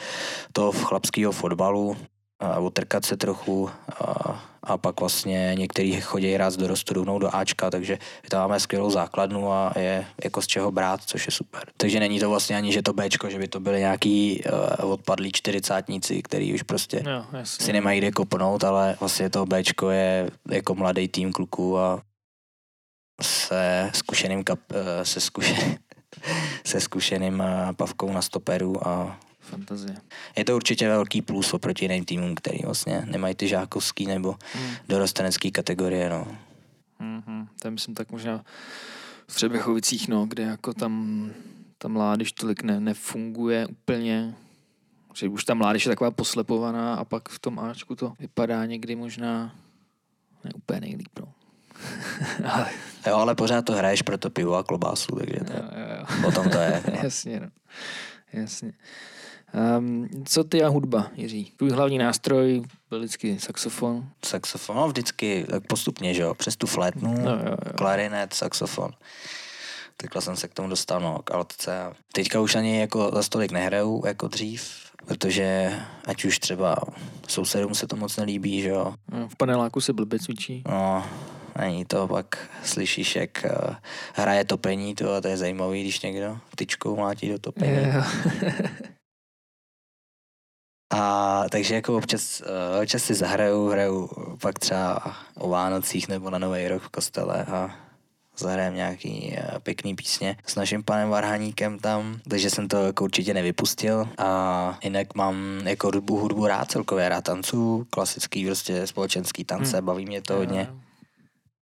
toho chlapského fotbalu, a otrkat se trochu a, a pak vlastně některý chodí rád z dorostu rovnou do Ačka, takže tam máme skvělou základnu a je jako z čeho brát, což je super. Takže není to vlastně ani, že to Bčko, že by to byly nějaký uh, odpadlí čtyřicátníci, který už prostě jo, si nemají kde kopnout, ale vlastně to Bčko je jako mladý tým kluků a se zkušeným kap, uh, se zkušeným se zkušeným uh, pavkou na stoperu a Fantazie. Je to určitě velký plus oproti jiným týmům, který vlastně nemají ty žákovský nebo hmm. dorostenecký kategorie, no. Mm-hmm. To je myslím tak možná v Třebechovicích, no, kde jako tam ta mládež tolik ne, nefunguje úplně, že už ta mládež je taková poslepovaná a pak v tom Ačku to vypadá někdy možná ne úplně nejlíp, no. ale... Jo, ale pořád to hraješ pro to pivo a klobásu, takže to, jo, jo, jo. potom to je. No. Jasně, no. Jasně. Um, co ty a hudba, Jiří? Tvůj hlavní nástroj byl vždycky saxofon? Saxofon, no vždycky tak postupně, že jo, přes tu flétnu, no, jo, jo. klarinet, saxofon. Takhle jsem se k tomu dostal, no, k altce. Teďka už ani jako za stolik nehraju jako dřív, protože ať už třeba sousedům se to moc nelíbí, že jo. No, v paneláku se blbě cvičí. No, není to, pak slyšíš, jak uh, hraje topení, to, a to je zajímavý, když někdo tyčkou mlátí do topení. A takže jako občas, eh, občas si zahraju, hraju pak třeba o Vánocích nebo na Nový rok v kostele a zahrajem nějaký eh, pěkný písně s naším panem Varhaníkem tam, takže jsem to jako určitě nevypustil a jinak mám jako hudbu, hudbu rád celkově, rád tancu, klasický prostě společenský tance, Hmm. baví mě to hodně.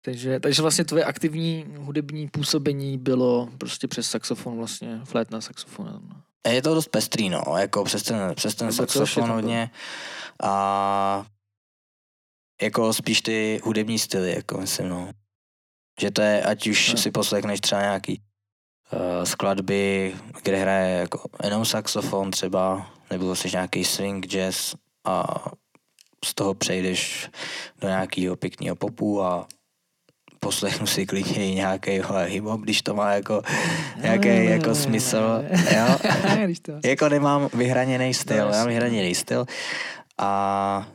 Takže, takže vlastně tvoje aktivní hudební působení bylo prostě přes saxofon vlastně, flétna saxofon. A Je to dost pestrý, no, jako přes ten, přes ten ještě saxofon hodně a jako spíš ty hudební styly, jako myslím, no. Že to je, ať už No. si poslechneš třeba nějaký uh, skladby, kde hraje jako jenom saxofon třeba, nebo jsi nějaký swing jazz a z toho přejdeš do nějakého pěkného popu a poslechnu si klidně i nějaký hip-hop, když to má jako nějaký jako smysl, jo. Když to Jako nemám vyhraněný styl, No, no, mám vyhraněný styl a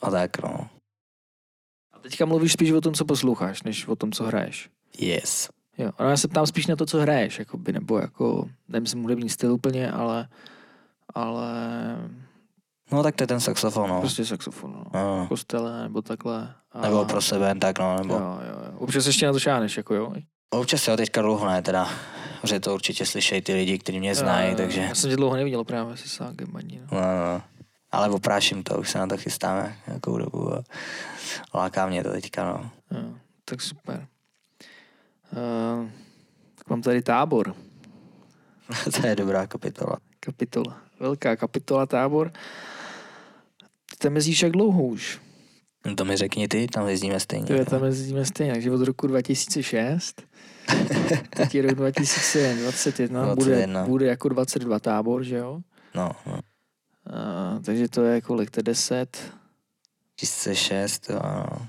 a tak no. A teďka mluvíš spíš o tom, co posloucháš, než o tom, co hraješ. Yes. Jo, ale já se ptám spíš na to, co hraješ, jakoby, nebo jako, nemyslím hudební styl úplně, ale, ale No tak to je ten saxofon, no. prostě saxofon, no. no. V kostele, nebo takhle. A, Nebo pro sebe, tak no, nebo. Jo, jo, jo. Občas ještě na to šáneš, jako jo. Občas jo, teďka dlouho ne, teda. Že to určitě slyšejí ty lidi, kteří mě znají, Jo, takže. Já jsem tě dlouho neviděl právě se ságem ani, no. No, no. Ale opráším to, už se na to chystáme nějakou dobu a láká mě to teďka, no. Jo, tak super. Uh, tak mám tady tábor, to je dobrá kapitola. kapitola. Velká kapitola tábor. Tam jezdíš jak dlouho už? No to mi řekni ty, tam jezdíme stejně. Je tam jezdíme stejně, takže od roku 2006. Teď je rok 2021, bude, 21. bude jako 22 tábor, že jo? No, no. Uh, takže to je kolik, to je 10? 2006, jo, no.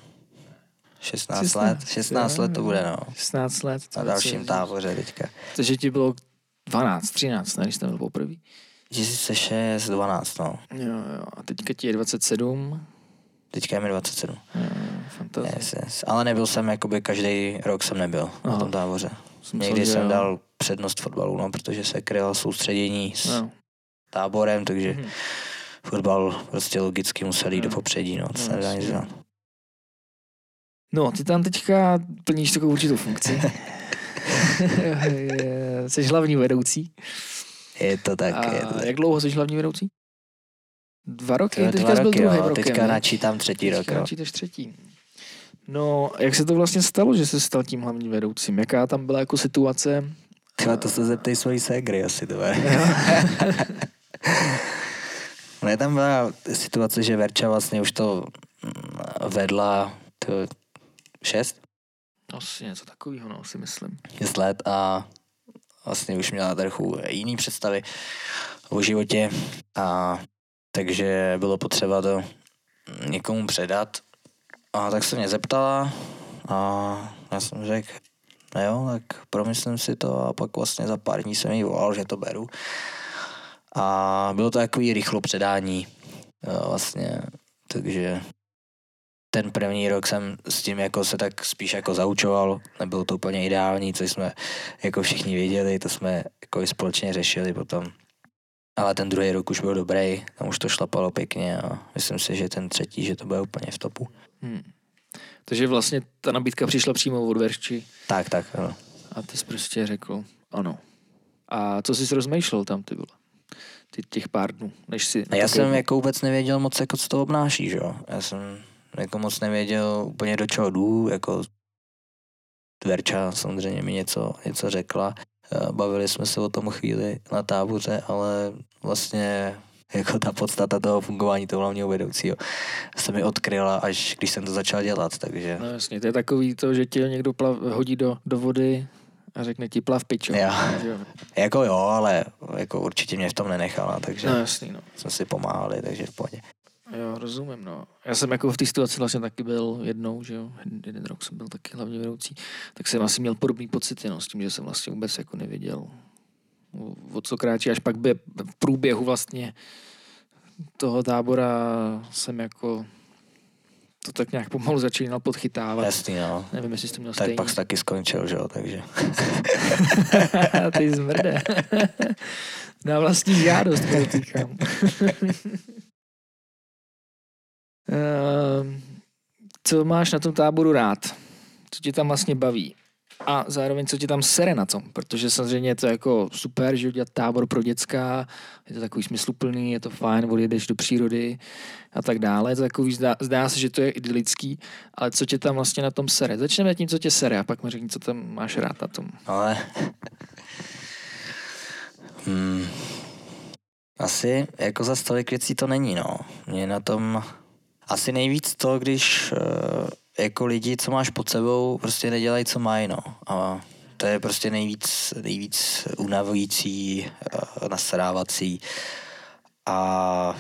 16, 16, let, 16 jo, let to jo. bude, no. 16 let. Na to dalším jezdíš. táboře teďka. Takže ti bylo 12, 13, ne, když jsem byl poprvé. 2006, 12, no. Jo, jo. A teďka ti je 27. Teďka je mi 27. Jo, jo, fantazie. Yes, yes. Ale nebyl jsem, jakoby každý rok jsem nebyl na Aha. tom táboře. Jsem Někdy jsem jo. dal přednost fotbalu, no, protože se krylo soustředění s No. táborem, takže Mhm. fotbal prostě logicky musel jít do No. popředí, no, to No, se nedá nic jasně. dělat. No, ty tam teďka plníš takovou určitou funkci. jsi hlavní vedoucí. Je to tak, A je to tak. jak dlouho jsi hlavní vedoucí? Dva roky? To teďka dva jsi byl roky, druhým jo, rokem. teďka ne? načítám třetí rok, Teďka jo. načítáš třetí. No, jak se to vlastně stalo, že jsi stal tím hlavním vedoucím? Jaká tam byla jako situace? Třeba to se zeptej svojí ségry asi, to. Ne, tam byla situace, že Verča vlastně už to mm, vedla to šest, Asi něco takového, no, si myslím. šest let a vlastně už měla trochu jiný představy o životě a takže bylo potřeba to někomu předat a tak se mě zeptala a já jsem řekl, no jo, tak promyslím si to a pak vlastně za pár dní jsem jí volal, že to beru. A bylo to takový rychlo předání jo, vlastně, takže ten první rok jsem s tím jako se tak spíš jako zaučoval, nebylo to úplně ideální, co jsme jako všichni věděli, to jsme jako i společně řešili potom. Ale ten druhý rok už byl dobrý, tam už to šlapalo pěkně a myslím si, že ten třetí, že to bude úplně v topu. Hmm. Takže vlastně ta nabídka přišla přímo od Verči Tak, tak, ano. a ty jsi prostě řekl ano. A co jsi rozmýšlel tam, ty vole? Ty těch pár dnů, než si... Já jsem jako vůbec nevěděl moc, jako co to obnáší, že jo. Já jsem jako moc nevěděl úplně do čeho jdu, jako Verča samozřejmě mi něco, něco řekla. Eh, Bavili jsme se o tom chvíli na táboře, ale vlastně jako ta podstata toho fungování toho hlavního vedoucího se mi odkryla, až když jsem to začal dělat, takže No jasně, to je takový to, že tě někdo plav, hodí do, do vody a řekne ti plav pičo. Jo? jako jo, ale jako určitě mě v tom nenechala, takže No jasný, no. jsme si pomáhali, takže v pohodě. Jo, rozumím, no. Já jsem jako v té situaci vlastně taky byl jednou, že jo, jeden, rok jsem byl taky hlavně vedoucí, tak jsem asi měl podobný pocity, no, s tím, že jsem vlastně vůbec jako nevěděl, o- co kráčí, až pak by v průběhu vlastně toho tábora jsem jako to tak nějak pomalu začínal podchytávat. Jasný, no. Nevím, jestli jsi to měl Tak stejně. pak jsi taky skončil, že jo, takže. Ty zmrde. Na vlastní žádost, podotýkám. Ehm, co máš na tom táboru rád? Co tě tam vlastně baví? A zároveň, co tě tam sere na tom? Protože samozřejmě je to jako super, že udělat tábor pro děcka, je to takový smysluplný, je to fajn, odjedeš do přírody a tak dále. Je to takový, zdá, zdá se, že to je idylický, ale co tě tam vlastně na tom sere? Začneme tím, co tě sere a pak mi řekni, co tam máš rád na tom. Ale... Hmm. Asi jako za tolik věcí to není, no. Mě na tom asi nejvíc to, když uh, jako lidi, co máš pod sebou, prostě nedělají, co mají, no. A to je prostě nejvíc, nejvíc unavující, uh, nasrávací a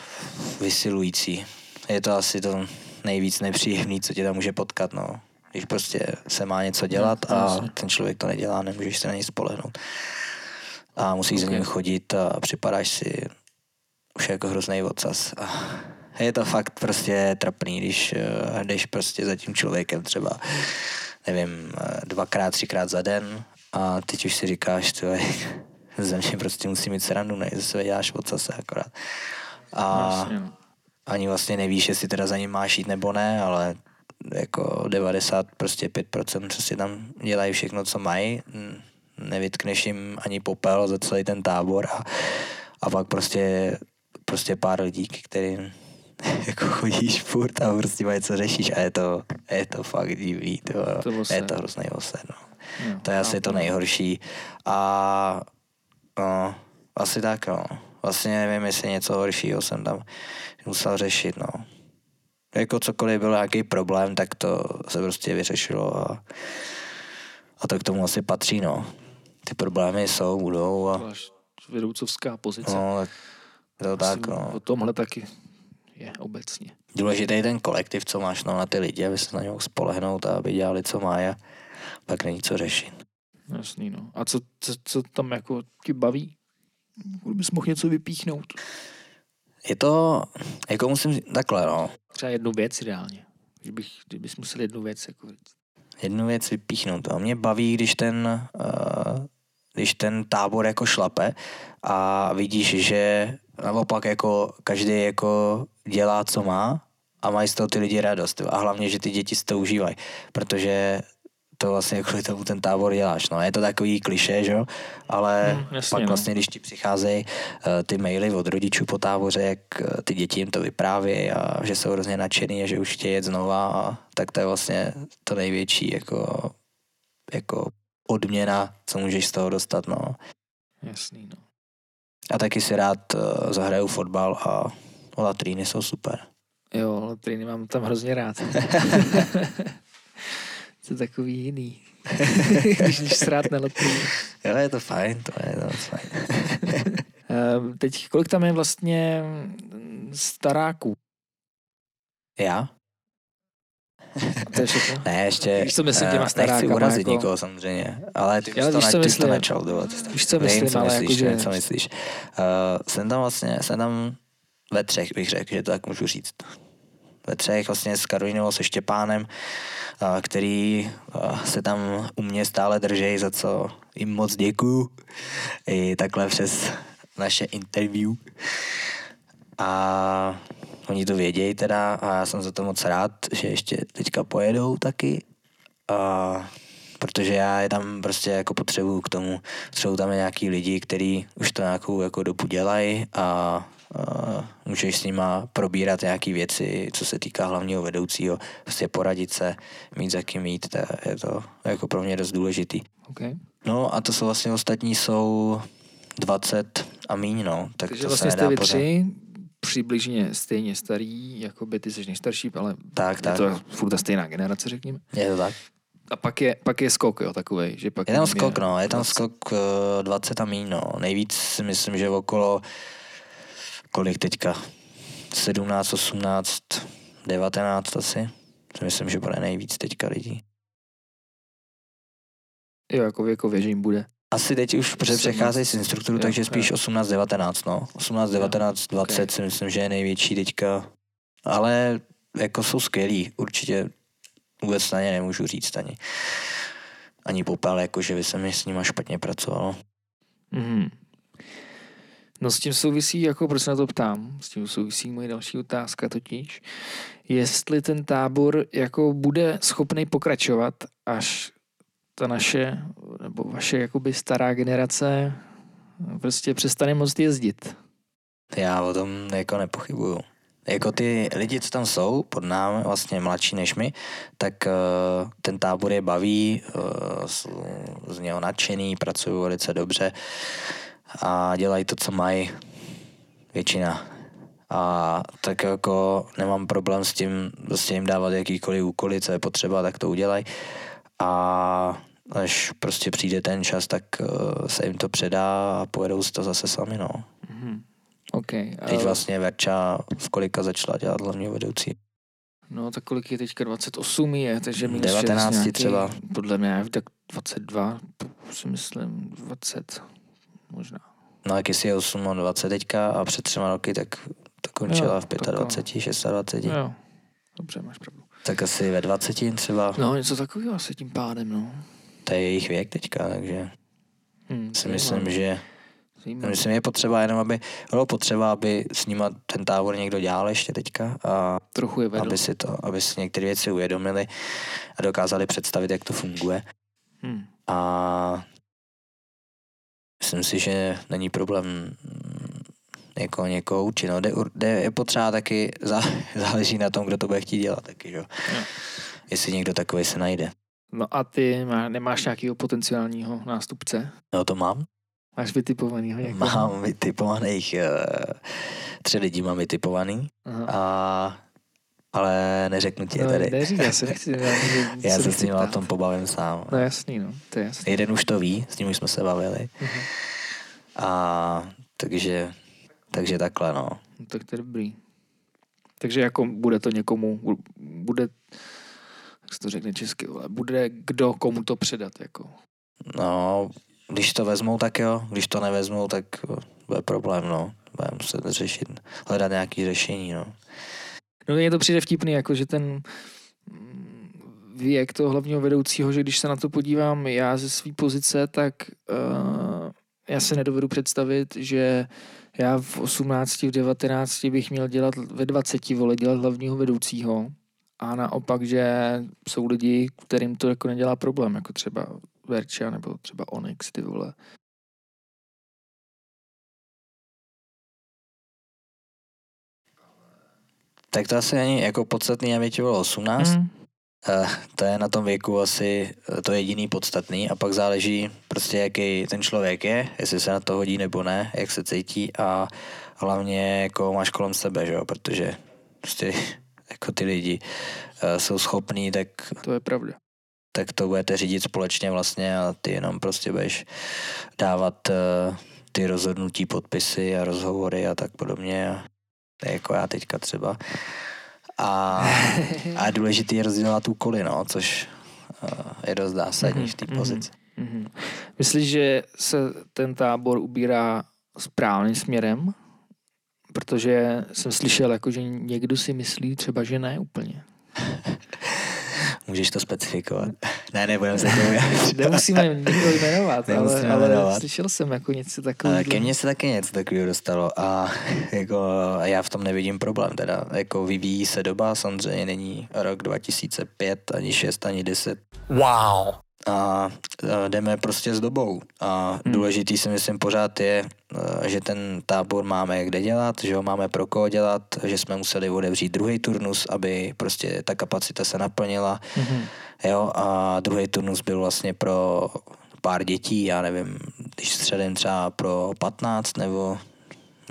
vysilující. Je to asi to nejvíc nepříjemný, co tě tam může potkat, no. Když prostě se má něco dělat a ten člověk to nedělá, nemůžeš se na něj spolehnout. A musíš okay. za ním chodit a připadáš si už jako hrozný odsaz. A je to fakt prostě trapný, když uh, jdeš prostě za tím člověkem třeba, nevím, dvakrát, třikrát za den a teď už si říkáš, to je, ze mě prostě musí mít srandu, ne, zase děláš odsase akorát. A no. ani vlastně nevíš, jestli teda za ním máš jít nebo ne, ale jako 90, prostě 5% prostě tam dělají všechno, co mají, nevytkneš jim ani popel za celý ten tábor a, a pak prostě, prostě pár lidí, kterým jako chodíš furt a prostě mají co řešíš a je to, je to fakt divný, to, to je to hrozný ose, no. Jo, to je asi to nejhorší a no, asi tak, no. Vlastně nevím, jestli něco horšího jsem tam musel řešit, no. Jako cokoliv byl nějaký problém, tak to se prostě vyřešilo a, a to k tomu asi patří, no. Ty problémy jsou, budou a... Vedoucovská pozice. No, tak to tak, no. O tomhle taky je obecně. Důležitý je ten kolektiv, co máš no, na ty lidi, aby se na něj spolehnout a aby dělali, co má a pak není co řešit. Jasný, no. A co, co, co tam jako ti baví? Kdybys mohl něco vypíchnout. Je to, jako musím, takhle no. Třeba jednu věc ideálně. Kdybych, kdybys musel jednu věc jako Jednu věc vypíchnout. A mě baví, když ten, uh, když ten tábor jako šlape a vidíš, že naopak jako každý jako dělá, co má a mají z toho ty lidi radost. A hlavně, že ty děti si to užívají, protože to vlastně kvůli tomu ten tábor děláš. No, je to takový kliše, že jo? Ale hmm, jasně, pak no. vlastně, když ti přicházejí uh, ty maily od rodičů po táboře, jak uh, ty děti jim to vypráví a že jsou hrozně nadšený a že už chtějí jet znova, a, tak to je vlastně to největší jako, jako odměna, co můžeš z toho dostat, no. Jasný, no. A taky si rád uh, zahraju fotbal a latríny jsou super. Jo, latríny mám tam hrozně rád. to je takový jiný. Když jdeš srát na latríny. Jo, je to fajn, to je to fajn. Ehm, teď kolik tam je vlastně staráků? Já? To je všechno? Ne, ještě Víš, co myslím těma starákama, nechci urazit jako... nikoho samozřejmě, ale ty já, už to, na, myslím, to načal dovolat. Víš, co myslím, Vím, co ale myslíš, jako, že... co myslíš. Uh, jsem tam vlastně, jsem tam ve třech bych řekl, že to tak můžu říct. Ve třech vlastně s Karolinou, se Štěpánem, který se tam u mě stále drží, za co jim moc děkuju. I takhle přes naše interview. A Oni to vědějí teda a já jsem za to moc rád, že ještě teďka pojedou taky. A protože já je tam prostě jako potřebuju k tomu, potřebuju tam nějaký lidi, kteří už to nějakou jako dobu dělají a, a můžeš s nima probírat nějaké věci, co se týká hlavního vedoucího, prostě poradit se, mít za kým mít, to je to jako pro mě dost důležitý. Okay. No a to jsou vlastně ostatní jsou 20 a míň, no. Tak Takže to vlastně se jste vy tři, přibližně stejně starý, jako by ty jsi nejstarší, ale tak, je tak. to furt ta stejná generace, řekněme. Je to tak. A pak je, pak je skok, jo, takovej, že pak je tam skok, je no, je tam 20. skok uh, 20 a míň, no. Nejvíc si myslím, že okolo, kolik teďka, 17, 18, 19 asi. Si myslím, že bude nejvíc teďka lidí. Jo, jako věkově, že jim bude. Asi teď už přecházejí z instruktorů, takže spíš 18-19, no. 18-19, 20 okay. si myslím, že je největší teďka. Ale jako jsou skvělí, určitě vůbec na ně nemůžu říct ani. Ani popel, jako že by se mi s nima špatně pracovalo. Mm. No s tím souvisí, jako proč se na to ptám, s tím souvisí moje další otázka totiž, jestli ten tábor jako bude schopný pokračovat, až ta naše, nebo vaše jakoby stará generace prostě přestane moc jezdit. Já o tom jako nepochybuju. Jako ty lidi, co tam jsou, pod námi, vlastně mladší než my, tak uh, ten tábor je baví, uh, z, z něho nadšený, pracují velice dobře a dělají to, co mají většina. A tak jako nemám problém s tím, prostě jim dávat jakýkoliv úkoly, co je potřeba, tak to udělají. A až prostě přijde ten čas, tak uh, se jim to předá a pojedou si to zase sami, no. Mhm. OK. Teď a- vlastně Verča v kolika začala dělat hlavního vedoucí. No, tak kolik je teďka 28 je, takže minus 19 šest nějaký, třeba. Podle mě tak 22, si myslím 20 možná. No jak jestli je 8 a 20 teďka a před třema roky, tak to končila Jo, v tak 25, 26. No jo, dobře, máš pravdu. Tak asi ve 20 třeba. No, něco takového asi tím pádem, no. To je jejich věk teďka, takže Hmm, si myslím, že Zajímavé. myslím, je potřeba jenom, aby bylo potřeba, aby s nima ten tábor někdo dělal ještě teďka a Trochu je vedl. aby si to, aby si některé věci uvědomili a dokázali představit, jak to funguje. Hmm. A myslím si, že není problém mm, jako někoho učit. No, jde, je potřeba taky, zá, záleží na tom, kdo to bude chtít dělat taky, že? jo. Jo. Jestli někdo takový se najde. No a ty má, nemáš nějakého potenciálního nástupce? No to mám. Máš vytipovanýho někoho? Mám vytipovaných, uh, tři lidi mám vytipovaný, Aha. a, ale neřeknu ti je no, tady. neřík, já se nechci. Já, Já se s ním o tom pobavím sám. No jasný, no, to je jasný. Jeden už to ví, s ním už jsme se bavili. Mhm. A takže, takže takhle, no. No, tak to je dobrý. Takže jako bude to někomu, bu- bude, jak se to řekne česky, bude kdo komu to předat, jako. No, když to vezmou, tak jo. Když to nevezmou, tak bude problém, no. Bude muset řešit, hledat nějaký řešení, no. No mně to přijde vtipný, jako že ten věk toho hlavního vedoucího, že když se na to podívám já ze své pozice, tak uh, já se nedovedu představit, že já v 18, v 19 bych měl dělat ve 20 vole dělat hlavního vedoucího a naopak, že jsou lidi, kterým to jako nedělá problém, jako třeba Verča nebo třeba Onyx, ty vole. Tak to asi není jako podstatný, aby ti bylo 18. Mm. Mm. To je na tom věku asi eh, to jediný podstatný a pak záleží prostě, jaký ten člověk je, jestli se na to hodí nebo ne, jak se cítí a hlavně jako máš kolem sebe, že jo, protože prostě jako ty lidi eh, jsou schopní, tak To je pravda. tak to budete řídit společně vlastně a ty jenom prostě budeš dávat uh, ty rozhodnutí, podpisy a rozhovory a tak podobně. A, jako já teďka třeba. A, a důležitý je rozdělovat úkoly, no, což uh, je dost zásadní v té Mhm, pozici. Mhm. Myslíš, že se ten tábor ubírá správným směrem? Protože jsem slyšel, jako, že někdo si myslí třeba, že ne úplně. Můžeš to specifikovat? ne, nebudem se tomu vyjádřit. Nemusíme nikoho jmenovat, ale, Nemusíme ale jmenovat. slyšel jsem jako něco Ale takového. ke mně se taky něco takového dostalo a jako a já v tom nevidím problém teda. Jako vyvíjí se doba, samozřejmě není rok 2005, ani 6, ani 10. Wow. A jdeme prostě s dobou. A Hmm. hmm. důležitý si myslím pořád je, a, že ten tábor máme kde dělat, že ho máme pro koho dělat, že jsme museli otevřít druhý turnus, aby prostě ta kapacita se naplnila. Mhm. Jo, a druhý turnus byl vlastně pro pár dětí, já nevím, když středem třeba pro 15 nebo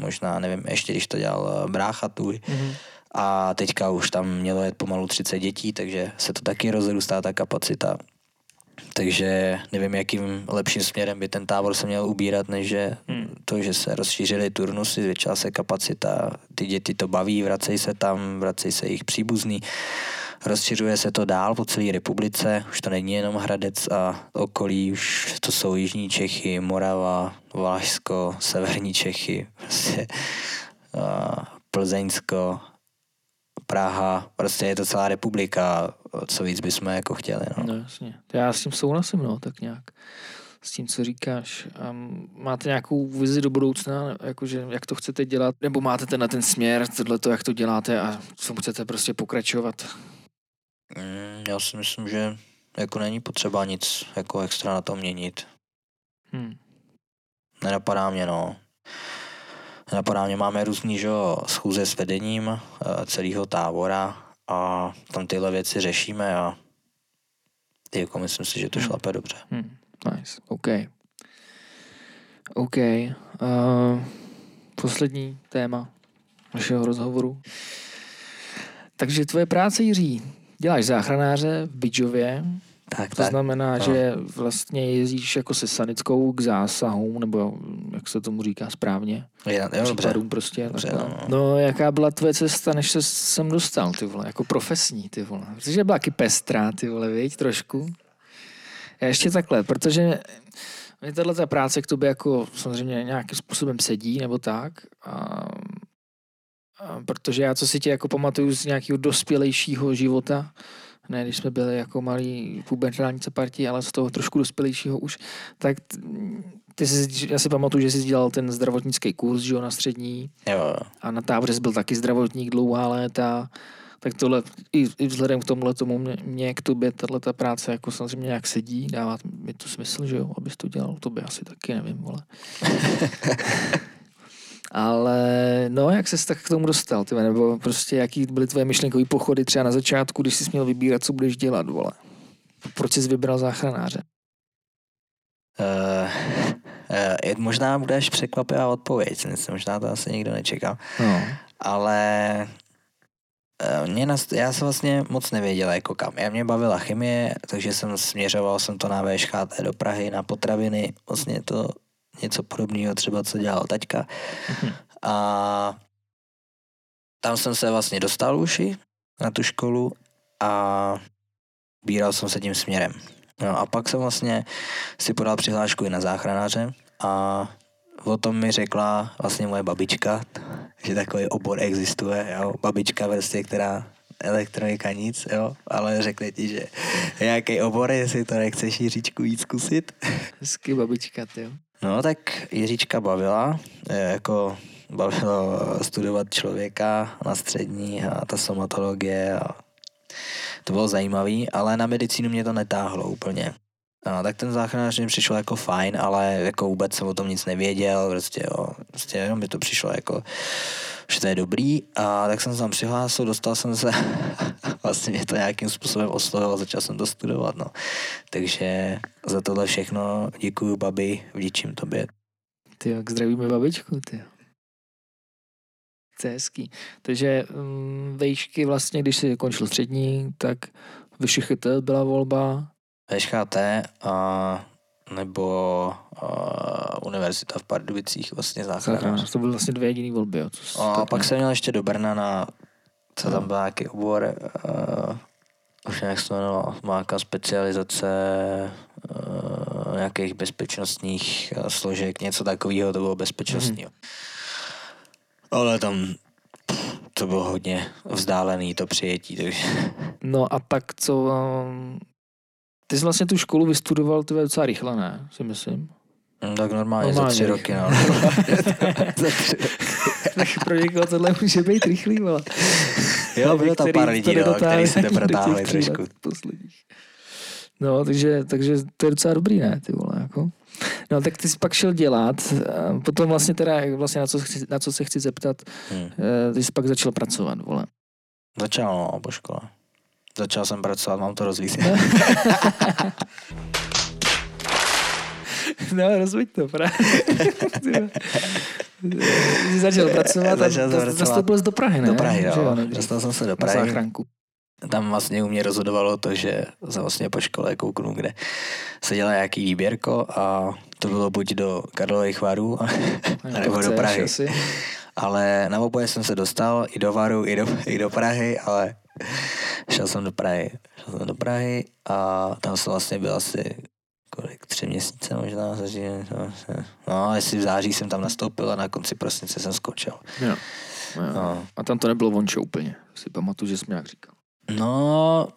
možná, nevím, ještě když to dělal eh, brácha tvůj. Mhm. A teďka už tam mělo jet pomalu 30 dětí, takže se to taky rozrůstá ta kapacita. Takže nevím, jakým lepším směrem by ten tábor se měl ubírat, než že Hmm. to, že se rozšířily turnusy, zvětšila se kapacita, ty děti to baví, vracejí se tam, vracejí se jejich příbuzní. Rozšiřuje se to dál po celé republice, už to není jenom Hradec a okolí, už to jsou Jižní Čechy, Morava, Valašsko, Severní Čechy, prostě a Plzeňsko, Praha, prostě je to celá republika, co víc bychom jako chtěli. No. No jasně. Já s tím souhlasím, no, tak nějak. s tím, co říkáš. A máte nějakou vizi do budoucna, jakože jak to chcete dělat, nebo máte ten na ten směr, tohle to, jak to děláte a co chcete prostě pokračovat? Mm, já si myslím, že jako není potřeba nic jako extra na tom měnit. Hmm. Nenapadá mě, no. Nenapadá mě, máme různý, že schůze s vedením uh, celého tábora a tam tyhle věci řešíme a jako myslím si, že to Hmm. šlape dobře. Hmm. Nice, OK. OK. Uh, poslední téma našeho rozhovoru. Takže tvoje práce, Jiří, děláš záchranáře v Bidžově, Tak, to tak. znamená, no. že vlastně jezdíš jako se sanickou k zásahům, nebo jak se tomu říká správně, Je, jo, dobře. prostě. Dobře, takhle. no. no, jaká byla tvoje cesta, než se sem dostal, ty vole, jako profesní, ty vole. Protože byla taky pestrá, ty vole, viď, trošku. Já ještě takhle, protože mě tahle ta práce k tobě jako samozřejmě nějakým způsobem sedí, nebo tak. A, a protože já, co si tě jako pamatuju z nějakého dospělejšího života, ne, když jsme byli jako malí pubertálnice partí, ale z toho trošku dospělejšího už, tak ty jsi, já si pamatuju, že jsi dělal ten zdravotnický kurz, že jo, na střední Jo, jo. a na táboře jsi byl taky zdravotník dlouhá léta, tak tohle, i, i vzhledem k tomuhle tomu mě, mě k tobě tahle ta práce jako samozřejmě nějak sedí, dává mi to smysl, že jo, abys to dělal, to by asi taky, nevím, vole. Ale no, jak ses tak k tomu dostal, ty, nebo prostě jaký byly tvoje myšlenkové pochody třeba na začátku, když jsi měl vybírat, co budeš dělat, vole. Proč jsi vybral záchranáře? Uh, uh, možná budeš překvapivá odpověď, možná to asi nikdo nečekal. No. ale eh, mě já jsem vlastně moc nevěděl, jako kam. Já mě bavila chemie, takže jsem směřoval jsem to na VŠHT do Prahy, na potraviny, vlastně to něco podobného třeba, co dělal taťka. Mhm. A tam jsem se vlastně dostal uši na tu školu a bíral jsem se tím směrem. No a pak jsem vlastně si podal přihlášku i na záchranáře a o tom mi řekla vlastně moje babička, že takový obor existuje, jo. Babička vlastně, která elektronika nic, jo, ale řekne ti, že nějaký obor, jestli to nechceš Jiříčku víc zkusit. Hezky babička, ty jo. No tak Jiříčka bavila, eh, jako bavilo studovat člověka na střední a ta somatologie a to bylo zajímavý, ale na medicínu mě to netáhlo úplně. No, tak ten záchranář mi přišel jako fajn, ale jako vůbec jsem o tom nic nevěděl, prostě jo, prostě jenom mi to přišlo jako, že to je dobrý a tak jsem se tam přihlásil, dostal jsem se, vlastně mě to nějakým způsobem oslovilo, začal jsem to studovat, no. Takže za tohle všechno děkuju babi, vděčím tobě. Ty jak zdravíme babičku, ty. To je hezký. Takže um, vejšky vlastně, když jsi končil střední, tak VŠCHT byla volba. VŠHT a nebo a, univerzita v Pardubicích vlastně záchranář. To byly vlastně dvě jediné volby. Jo, co A tak pak nějak- jsem měl ještě do Brna na, co No. tam byl nějaký obor, uh, už nevím, jak se to jmenovalo, nějaká specializace uh, nějakých bezpečnostních uh, složek, něco takového, to bylo bezpečnostní. Mhm. Ale tam to bylo hodně vzdálený to přijetí, takže No a tak co... Um, ty jsi vlastně tu školu vystudoval ty docela rychle, ne? Si myslím. No, tak normálně, Normálně za tři rychle. roky, no. za tři tak pro někoho tohle může být rychlý, vole. Jo, bylo tam pár lidí, no, který si to protáhli trošku. posledních. No, takže, takže to je docela dobrý, ne, ty vole, jako. No, tak ty jsi pak šel dělat, potom vlastně teda, vlastně na co, chci, na co se chci zeptat, Hmm. eh, ty jsi pak začal pracovat, vole. Začal, no, po škole. Začal jsem pracovat, mám to rozvíjet. No, rozveď to, právě. Jsi začal pracovat Začal a nastoupil jsi do Prahy, ne? Do Prahy, jo. Dostal jsem se do Na Prahy. záchranku. Tam vlastně u mě rozhodovalo to, že jsem vlastně po škole kouknu, kde se dělá nějaký výběrko a to bylo buď do Karlových varů, No, nebo do Prahy. Asi. Ale na oboje jsem se dostal, i do Varu, i do, i do Prahy, ale šel jsem do Prahy. Šel jsem do Prahy a tam jsem vlastně byl asi tři měsíce možná, takže, no, jestli v září jsem tam nastoupil a na konci prosince jsem skočil. Jo. Jo. No, A tam to nebylo vončo úplně. Si pamatuju, že jsi nějak říkal. no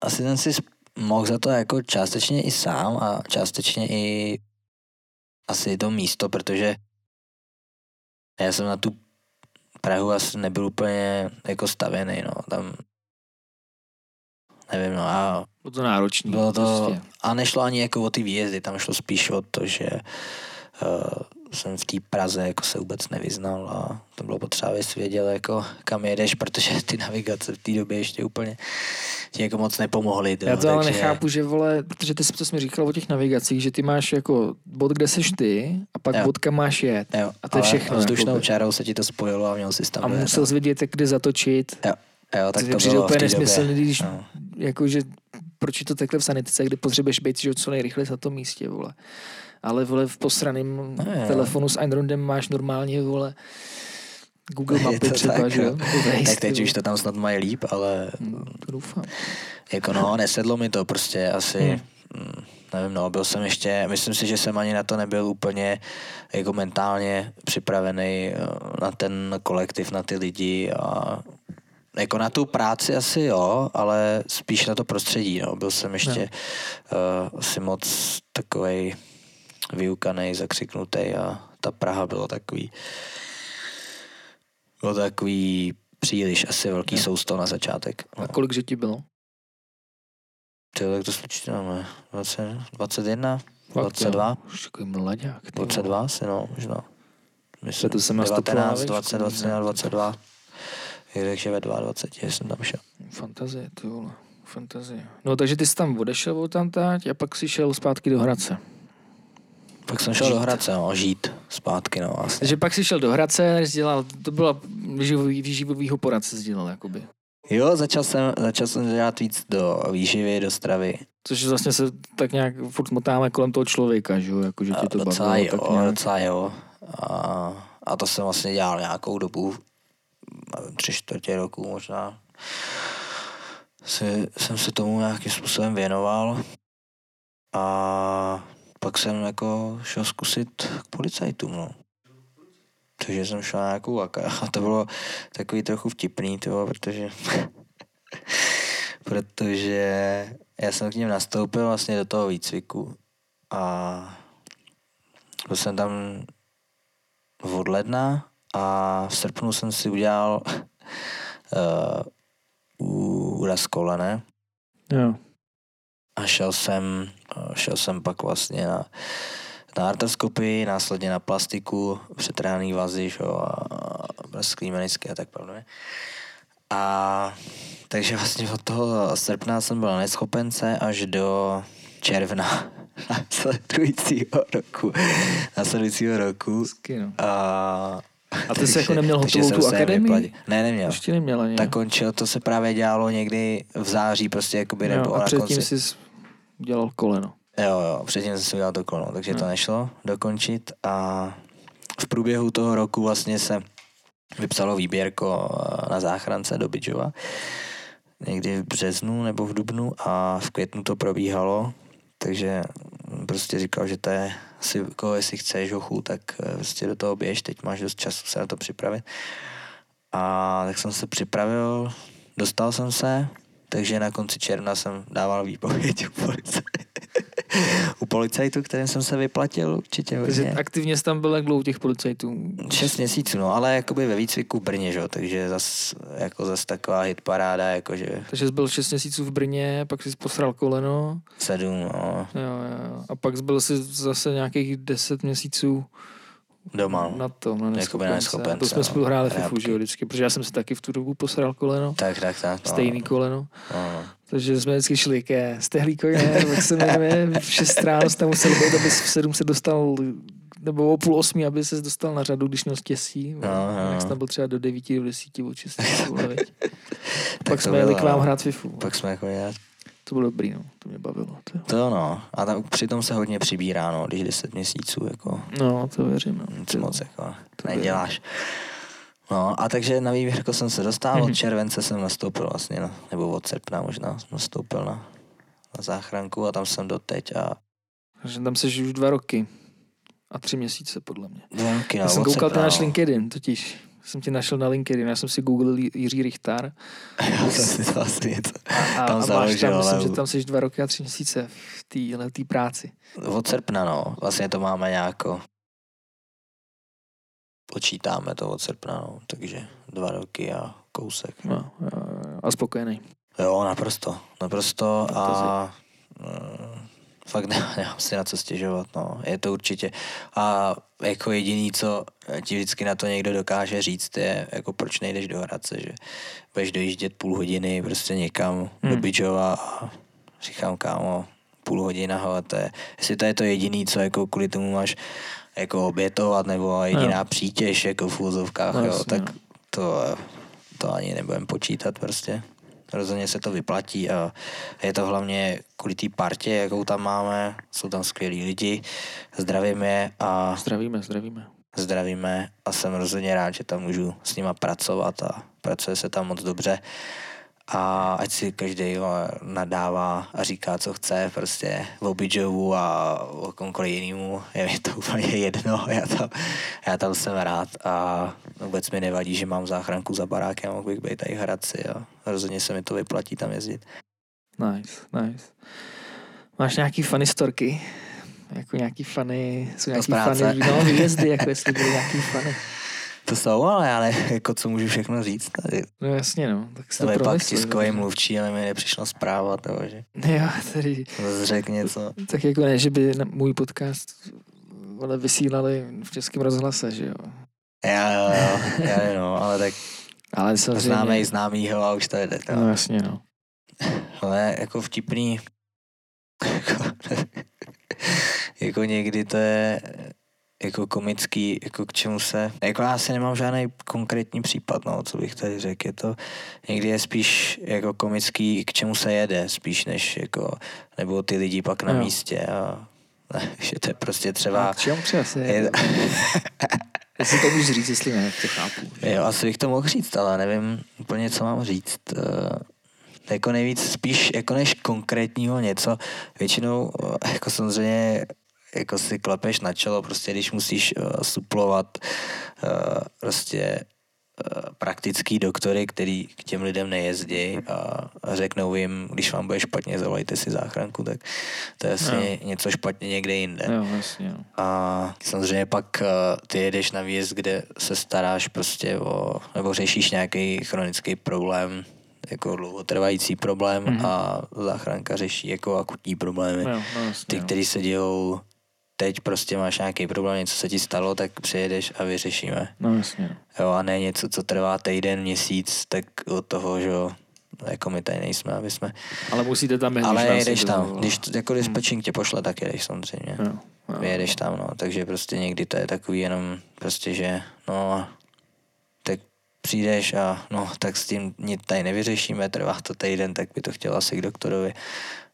asi jsem si mohl za to jako částečně i sám a částečně i asi to místo, protože já jsem na tu Prahu asi nebyl úplně jako stavěný, no, tam nevím, no a Bylo to náročný. bylo to, Prostě. a nešlo ani jako o ty výjezdy, tam šlo spíš o to, že uh, jsem v té Praze jako se vůbec nevyznal a to bylo potřeba, abys věděl, jako kam jedeš, protože ty navigace v té době ještě úplně ti jako moc nepomohly. Já to ale nechápu, že vole, protože ty jsi, co jsi mi říkal o těch navigacích, že ty máš jako bod, kde seš ty a pak Jo. bod, kam máš jet. Jo, A to je všechno, Vzdušnou čárou se ti to spojilo a měl jsi tam A dojet, musel no. jsi vědět, kde zatočit. Jo, jo, tak To to bylo v úplně té době. nesmyslný, když No. jako, že proč je to takhle v sanitice, kdy potřebuješ být že, co nejrychleji na tom místě, vole. Ale vole v posraném No, telefonu s Androidem máš normálně, vole, Google mapy to třeba, tak, že jo? Waze, Tak teď už to tam snad mají líp, ale Hm, To doufám. jako no, nesedlo mi to prostě asi, Hmm. hmm. nevím, no, byl jsem ještě, myslím si, že jsem ani na to nebyl úplně jako mentálně připravený eh, na ten kolektiv, na ty lidi a jako na tu práci asi jo, ale spíš na to prostředí, no. Byl jsem ještě uh, asi moc takovej vyukanej, zakřiknutý a ta Praha bylo takový bylo takový příliš asi velký sousto na začátek. No. A kolik že ti bylo? Tyjo, tak to spočítáme. 20, 21, Fakt, 22, jo. Už takový mladák. ty vole. 22 asi, no, možná. Myslím, To jsem nastupoval na 19, výšku, 20, 21, 22. Takže ve 22 jsem tam šel. Fantazie, ty vole. Fantazie. No takže ty jsi tam odešel od tam a pak si šel zpátky do Hradce. Pak jsem šel do Hradce, no, žít zpátky, no, asi. Takže pak si šel do Hradce, dělal, to byla výživový, výživovýho poradce dělal, jakoby. Jo, začal jsem, začal jsem dělat víc do výživy, do stravy. Což vlastně se tak nějak furt motáme kolem toho člověka, že jo, jako že ti to docela bavilo. jo, tak nějak. docela jo. A, a to jsem vlastně dělal nějakou dobu, tři čtvrtě roku možná. Si, jsem se tomu nějakým způsobem věnoval. A pak jsem jako šel zkusit k policajtům, no. Takže jsem šel na nějakou vaka. A to bylo takový trochu vtipný, tyvo, protože protože já jsem k ním nastoupil vlastně do toho výcviku a byl jsem tam od ledna a v srpnu jsem si udělal uh, úraz kolene Jo. a šel jsem, eh, šel jsem pak vlastně na, na artroskopii, následně na plastiku, přetrhaný vazy, že jo, a prasklý menisky a tak podobně. A takže vlastně od toho srpna jsem byl na neschopence až do června následujícího roku. Následujícího roku. Hezky, no. A, A ty jsi jako neměl hotovou tu akademii? Ne, neměl. Ještě neměl ani. Tak končil, to se právě dělalo někdy v září, prostě jakoby nebo a předtím konci. jsi dělal koleno. Jo, jo, předtím jsem si udělal to koleno, takže to Hmm. nešlo dokončit a v průběhu toho roku vlastně se vypsalo výběrko eh, na záchrance do Bidžova. Někdy v březnu nebo v dubnu a v květnu to probíhalo, takže prostě říkal, že to je si, jako jestli chceš hochu, tak eh, prostě do toho běž, teď máš dost času se na to připravit. A tak jsem se připravil, dostal jsem se, takže na konci června jsem dával výpověď u policajtu. u policajtu, kterým jsem se vyplatil určitě Takže hodně. aktivně jsi tam byl jak dlouho těch policajtů? Šest měsíců, no, ale jakoby ve výcviku v Brně, že takže zas, jako zas taková hitparáda, jakože Takže jsi byl 6 měsíců v Brně, pak jsi posral koleno, sedm, no, jo, jo, a pak jsi byl si zase nějakých 10 měsíců doma. na tom, na neschopence. na A neschopence, to jsme no, spolu hráli FIFU, rábky. že jo, vždycky, protože já jsem si taky v tu dobu posral koleno, Tak, tak, tak. No, stejný koleno. No, no. Takže jsme vždycky šli ke stehlíkovi, ne, jak se jmenuje, v 6 ráno tam musel být, aby v 7 se dostal, nebo o půl osmi, aby se dostal na řadu, když měl štěstí. No, no. Jak tam byl třeba do 9, do 10, od 6. vole, viď. Tak Pak jsme jeli k vám no. hrát FIFU. Pak jsme jako já, To bylo dobrý, no. To mě bavilo. To. to no. A tam přitom se hodně přibírá, no, když 10 měsíců, jako No, to věřím. No. nic To- moc, jako to neděláš. No a takže na výběrku jsem se dostal, od Mhm. července jsem nastoupil vlastně, no, nebo od srpna možná jsem nastoupil na, na záchranku a tam jsem doteď a Takže tam jsi už dva roky. A tři měsíce, podle mě. dva roky, no, Já jsem koukal srpna, ten náš no. LinkedIn, totiž. jsem tě našel na LinkedIn, já jsem si googlil Jiří Richtar Já jsem si to asi něco a, tam a máš založil, tam, myslím, ale že tam jsi dva roky a tři měsíce v téhle tý práci. od srpna, no. Vlastně to máme nějako počítáme to od srpna, no. Takže dva roky a kousek. No, a spokojený. Jo, naprosto, naprosto a mm, fakt ne, nemám si na co stěžovat, no. Je to určitě. A jako jediný, co ti vždycky na to někdo dokáže říct, je jako proč nejdeš do Hradce, že budeš dojíždět půl hodiny prostě někam hmm. do. Bidžova a říkám, kámo, půl hodina, hele, to je, jestli to je to jediný, co jako kvůli tomu máš jako obětovat, nebo jediná Jo. přítěž jako v úzovkách, No jo, jasně, tak no. to, to ani nebudem počítat prostě. Rozhodně se to vyplatí a je to hlavně kvůli té partě, jakou tam máme. Jsou tam skvělí lidi, zdravím je a Zdravíme, zdravíme. zdravíme a jsem rozhodně rád, že tam můžu s nima pracovat a pracuje se tam moc dobře. A ať si každý nadává a říká, co chce, prostě o Bidžovu a o komkoliv jinému, je mi to úplně jedno, já tam, já tam jsem rád a vůbec mi nevadí, že mám záchranku za barákem, mohl bych být tady v Hradci a rozhodně se mi to vyplatí tam jezdit. Nice, nice. Máš nějaký funny storky? Jako nějaký funny, jsou nějaký funny, no, výjezdy, jako jestli byly nějaký funny. To jsou, ale, ale jako co můžu všechno říct tady. No jasně, no, tak si To je pak tiskový no. mluvčí, ale mi nepřišla zpráva toho, že Jo, tady, zase řekl něco. tak jako ne, že by na můj podcast ale vysílali v českém rozhlase, že jo. Já, jo, jo, já nevím, no, ale tak Ale samozřejmě... známe i známýho a už to jde. No No. jasně, no. Ale jako vtipný, jako někdy to je jako komický, jako k čemu se, jako já asi nemám žádný konkrétní případ, no, co bych tady řekl, je to, někdy je spíš jako komický, k čemu se jede, spíš než jako, nebo ty lidi pak na Jo. místě a že to je prostě A třeba, k čemu se je, je, Jestli to můžeš říct, jestli ne, to chápu. že? Jo, asi bych to mohl říct, ale nevím úplně, co mám říct. Eh, Jako nejvíc spíš jako než konkrétního něco. Většinou eh, jako samozřejmě jako si klepeš na čelo, prostě když musíš uh, suplovat uh, prostě uh, praktický doktory, který k těm lidem nejezdí a, a řeknou jim, když vám bude špatně, zavolejte si záchranku, tak to je asi něco špatně někde jinde. Jo, jasně, no. A samozřejmě pak uh, ty jedeš na výjezd, kde se staráš prostě o, nebo řešíš nějaký chronický problém, jako dlouhotrvající problém Mhm. mm-hmm. a záchranka řeší jako akutní problémy. Jo, no jasně, Ty, no. který se dějou teď prostě máš nějaký problém, něco se ti stalo, tak přijedeš a vyřešíme. No jasně, no. Jo, a ne něco, co trvá týden, měsíc, tak od toho, že jo, jako my tady nejsme, aby jsme... Ale musíte tam jít, Ale když jedeš tam, zavolá. když to, jako dispatching tě pošle, tak jedeš samozřejmě. Jo, jo, Vyjedeš tam, no, takže prostě někdy to je takový jenom prostě, že no, tak přijdeš a no, tak s tím nic tady nevyřešíme, trvá to týden, tak by to chtěl asi k doktorovi.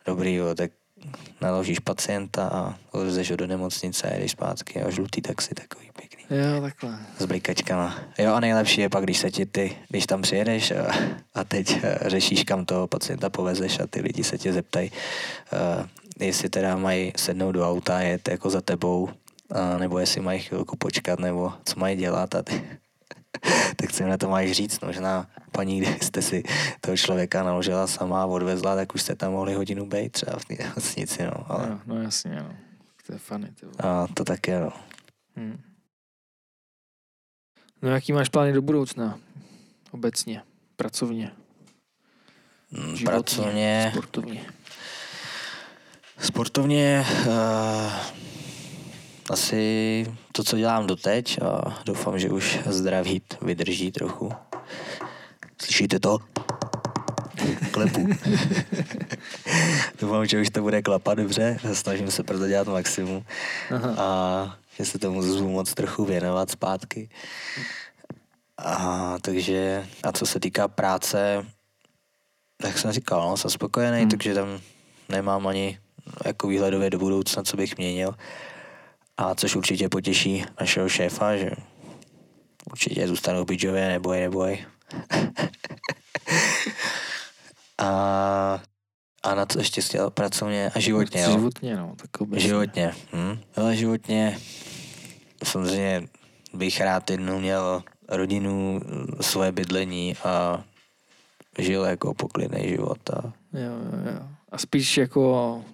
Dobrý, jo, tak naložíš pacienta a odvezeš ho do nemocnice a jedeš zpátky a žlutý taxi takový pěkný. Jo, takhle. S blikačkama. Jo a nejlepší je pak, když se ti ty, když tam přijedeš a, a teď eh, řešíš, kam toho pacienta povezeš a ty lidi se tě zeptají, uh, jestli teda mají sednout do auta jet jako za tebou, a, nebo jestli mají chvilku počkat, nebo co mají dělat a ty, tak co jim na to máš říct, no, možná paní, kdybyste si toho člověka naložila sama a odvezla, tak už jste tam mohli hodinu být třeba v té nemocnici, no, ale Jo, no jasně, no. To je funny, ty vole. a to tak je, no. Hmm. No jaký máš plány do budoucna? Obecně, pracovně, Mm, životně, Pracovně, sportovně. Sportovně uh, asi to, co dělám doteď a doufám, že už zdraví vydrží trochu. Slyšíte to? Klepu. doufám, že už to bude klapat dobře. Snažím se proto dělat maximum Aha. a že se tomu zvu moc trochu věnovat zpátky. A, takže, a co se týká práce, jak jsem říkal, no, jsem spokojený, hmm. takže tam nemám ani jako výhledově do budoucna, co bych měnil. A což určitě potěší našeho šéfa, že určitě zůstanou v Bidžově, neboj, neboj. a, a na co ještě chtěl pracovně a životně, jo. Životně, no. Tak obecně. Životně. Hm? Ale životně samozřejmě bych rád jednou měl rodinu, svoje bydlení a žil jako poklidný život. A... Jo, jo, jo. A spíš jako,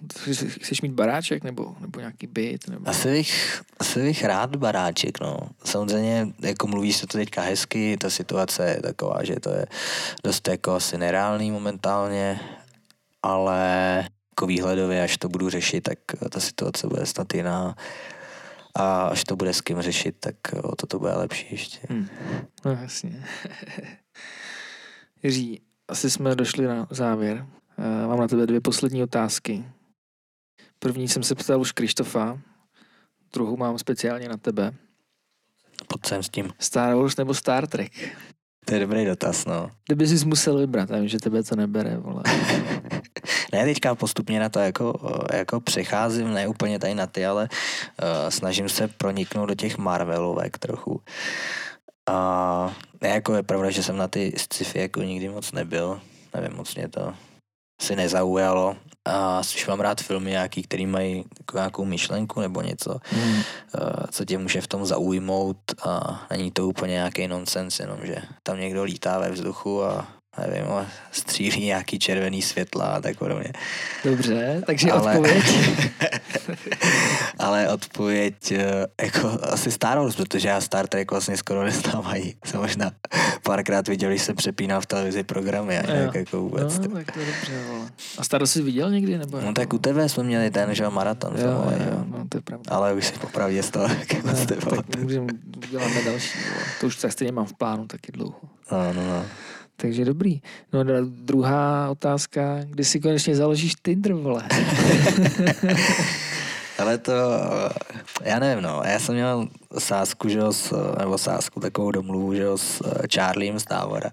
chceš mít baráček nebo, nebo nějaký byt? Nebo... Asi bych, asi bych rád baráček, no. Samozřejmě, jako mluvíš se to teďka hezky, ta situace je taková, že to je dost jako asi nereálný momentálně, ale jako výhledově, až to budu řešit, tak ta situace bude snad jiná. A až to bude s kým řešit, tak o to, to bude lepší ještě. Hmm. No jasně. Jiří, asi jsme došli na závěr. Eh, mám na tebe dvě poslední otázky. První jsem se ptal už Krištofa, druhou mám speciálně na tebe. Sem s tím. Star Wars nebo Star Trek? To je dobrý dotaz, no. Kdyby jsi musel vybrat, já vím, že tebe to nebere, vole. ne, teďka postupně na to jako, jako přecházím, ne úplně tady na ty, ale uh, snažím se proniknout do těch Marvelovek trochu. A ne, jako je pravda, že jsem na ty sci-fi jako nikdy moc nebyl. Nevím, moc mě to si nezaujalo. A spíš mám rád filmy nějaký, který mají jako nějakou myšlenku nebo něco, hmm. co tě může v tom zaujmout a není to úplně nějaký nonsens, jenom že tam někdo lítá ve vzduchu a nevím, střílí nějaký červený světla a tak podobně. Dobře, takže ale, odpověď. ale odpověď eh, jako asi Star Wars, protože já Star Trek vlastně skoro ani. Jsem možná párkrát viděl, když se přepíná v televizi programy a nějak jako vůbec. No, tak to je dobře, vole. A Star Wars jsi viděl někdy? Nebo no tak u tebe jsme měli ten, že maraton. Jo, jo, jo, no, to je pravda. Ale už si popravdě z toho taky ne, tak můžeme, děláme další. Vole. To už tak stejně mám v plánu taky dlouho. No, no, no. Takže dobrý. No a druhá otázka, kdy si konečně založíš Tinder, vole? Ale to, já nevím, no. Já jsem měl sásku, že s, nebo sásku, takovou domluvu, že s Charliem z Távora.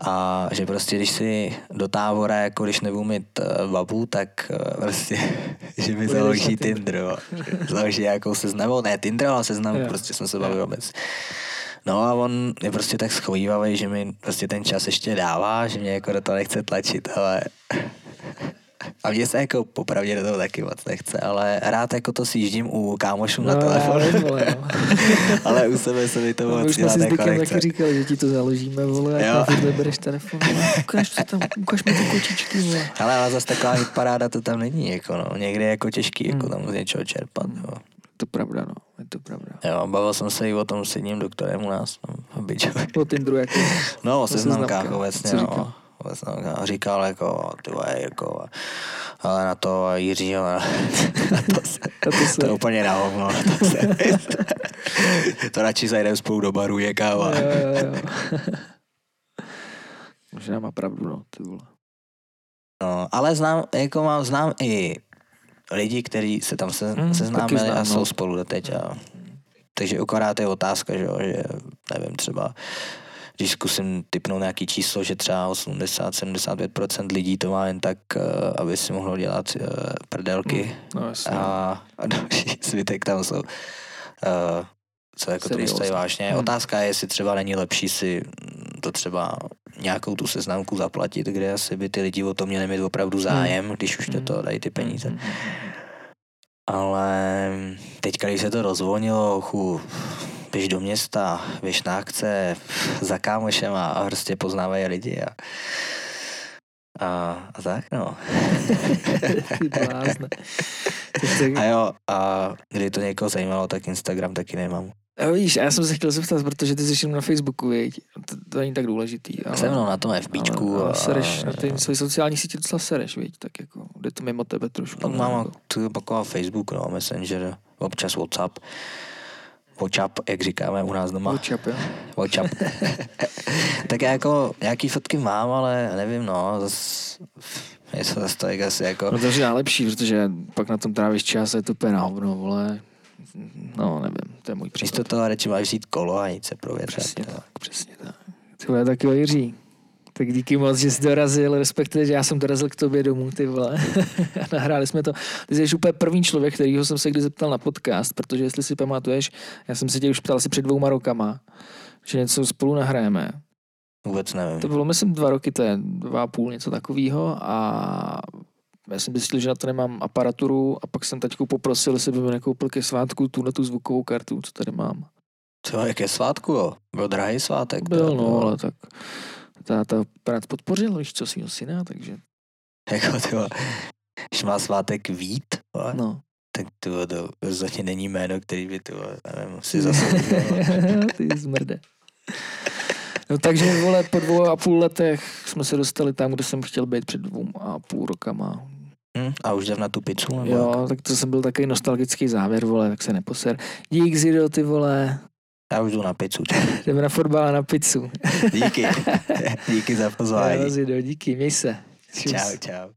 A že prostě, když si do tábora, jako když nebudu mít uh, babu, tak uh, prostě, že mi založí Tinder, jo. Založí nějakou seznamu, ne Tinder, ale seznam, prostě jsem se bavil vůbec. No a on je prostě tak schovývavý, že mi prostě ten čas ještě dává, že mě jako do toho nechce tlačit, ale a mě se jako popravdě do toho taky moc nechce, ale rád jako to sjíždím u kámošů no, na telefon. Ale, no. ale u sebe se mi to moc Už jsme si s jako taky říkali, že ti to založíme, vole, a ty bereš telefon. Ukáž, to tam, ukáž mi ty kočičky, vole. Ale, ale zase taková paráda to tam není, jako no. Někdy je jako těžký, jako hmm. tam z něčeho čerpat, jo to pravda, no. Je to pravda. Jo, bavil jsem se i o tom s jedním doktorem u nás, no, Bičovi. O Tinderu jako? No, o seznamkách obecně, no. A říkal jako, ty vole, jako, ale na to Jiří, ale na to se, to, se. to úplně na hovno. To, se, to radši zajdeme spolu do baru, je káva. Jo, jo, jo. Možná má pravdu, no, ty vole. No, ale znám, jako mám, znám i lidi, kteří se tam se, hmm, seznámili znám, a jsou no. spolu doteď. A, takže akorát je otázka, že, že nevím, třeba když zkusím typnout nějaký číslo, že třeba 80-75% lidí to má jen tak, uh, aby si mohlo dělat uh, prdelky. Hmm, no, a, a další zbytek tam jsou. Uh, co jako to stojí vážně. Hmm. Otázka je, jestli třeba není lepší si to třeba nějakou tu seznamku zaplatit, kde asi by ty lidi o to měli mít opravdu zájem, hmm. když už to, to dají ty peníze. Hmm. Ale teď, když se to rozvolnilo, chu, běž do města, běž na akce za kámošem a prostě poznávají lidi a, a, a tak, no. a jo, a kdy to někoho zajímalo, tak Instagram taky nemám. A víš, já jsem se chtěl zeptat, protože ty jsi na Facebooku, viď? To, to není tak důležitý. Ale, Jsem na tom FBčku. Ale, ale sereš, a... na ty své sociální sítě docela sereš, viď? Tak jako, jde to mimo tebe trošku. No, mám jako. tu taková Facebook, no, Messenger, občas WhatsApp. WhatsApp, jak říkáme u nás doma. WhatsApp, jo. WhatsApp. tak já jako nějaký fotky mám, ale nevím, no, zase je to zase tak asi jako... No to je nejlepší, protože pak na tom trávíš čas a je to úplně na hovno, vole no nevím, to je můj příklad. Místo toho radši máš vzít kolo a jít se provětřit. Přesně tak, přesně tak. Tyhle taky Jiří. Tak díky moc, že jsi dorazil, respektive, že já jsem dorazil k tobě domů, ty vole. Nahráli jsme to. Ty jsi úplně první člověk, kterýho jsem se kdy zeptal na podcast, protože jestli si pamatuješ, já jsem se tě už ptal asi před dvouma rokama, že něco spolu nahrajeme. Vůbec nevím. To bylo, myslím, dva roky, to je dva a půl, něco takového a já jsem zjistil, že na to nemám aparaturu a pak jsem taťku poprosil, jestli by mi nekoupil ke svátku tu na tu zvukovou kartu, co tady mám. Co, jak je svátku, jo? Byl drahý svátek. Byl, no, ale tak táta prác podpořil, víš co, svýho syna, takže Jako ty když má svátek Vít, vole, no. tak ty vole, to rozhodně není jméno, který by ty nevím, si zase Ty zmrde. No takže, vole, po dvou a půl letech jsme se dostali tam, kde jsem chtěl být před dvou a půl rokama. Hm? A už jdem na tu pizzu, nebo jak? Jo, tak to jsem byl takový nostalgický závěr, vole, tak se neposer. Dík, Zido, ty vole, Já už jdu na pizzu. jdeme na fotbal a na pizzu. Díky. Díky za pozvání. Jo, Zido, díky, měj se. Čus. Čau, čau.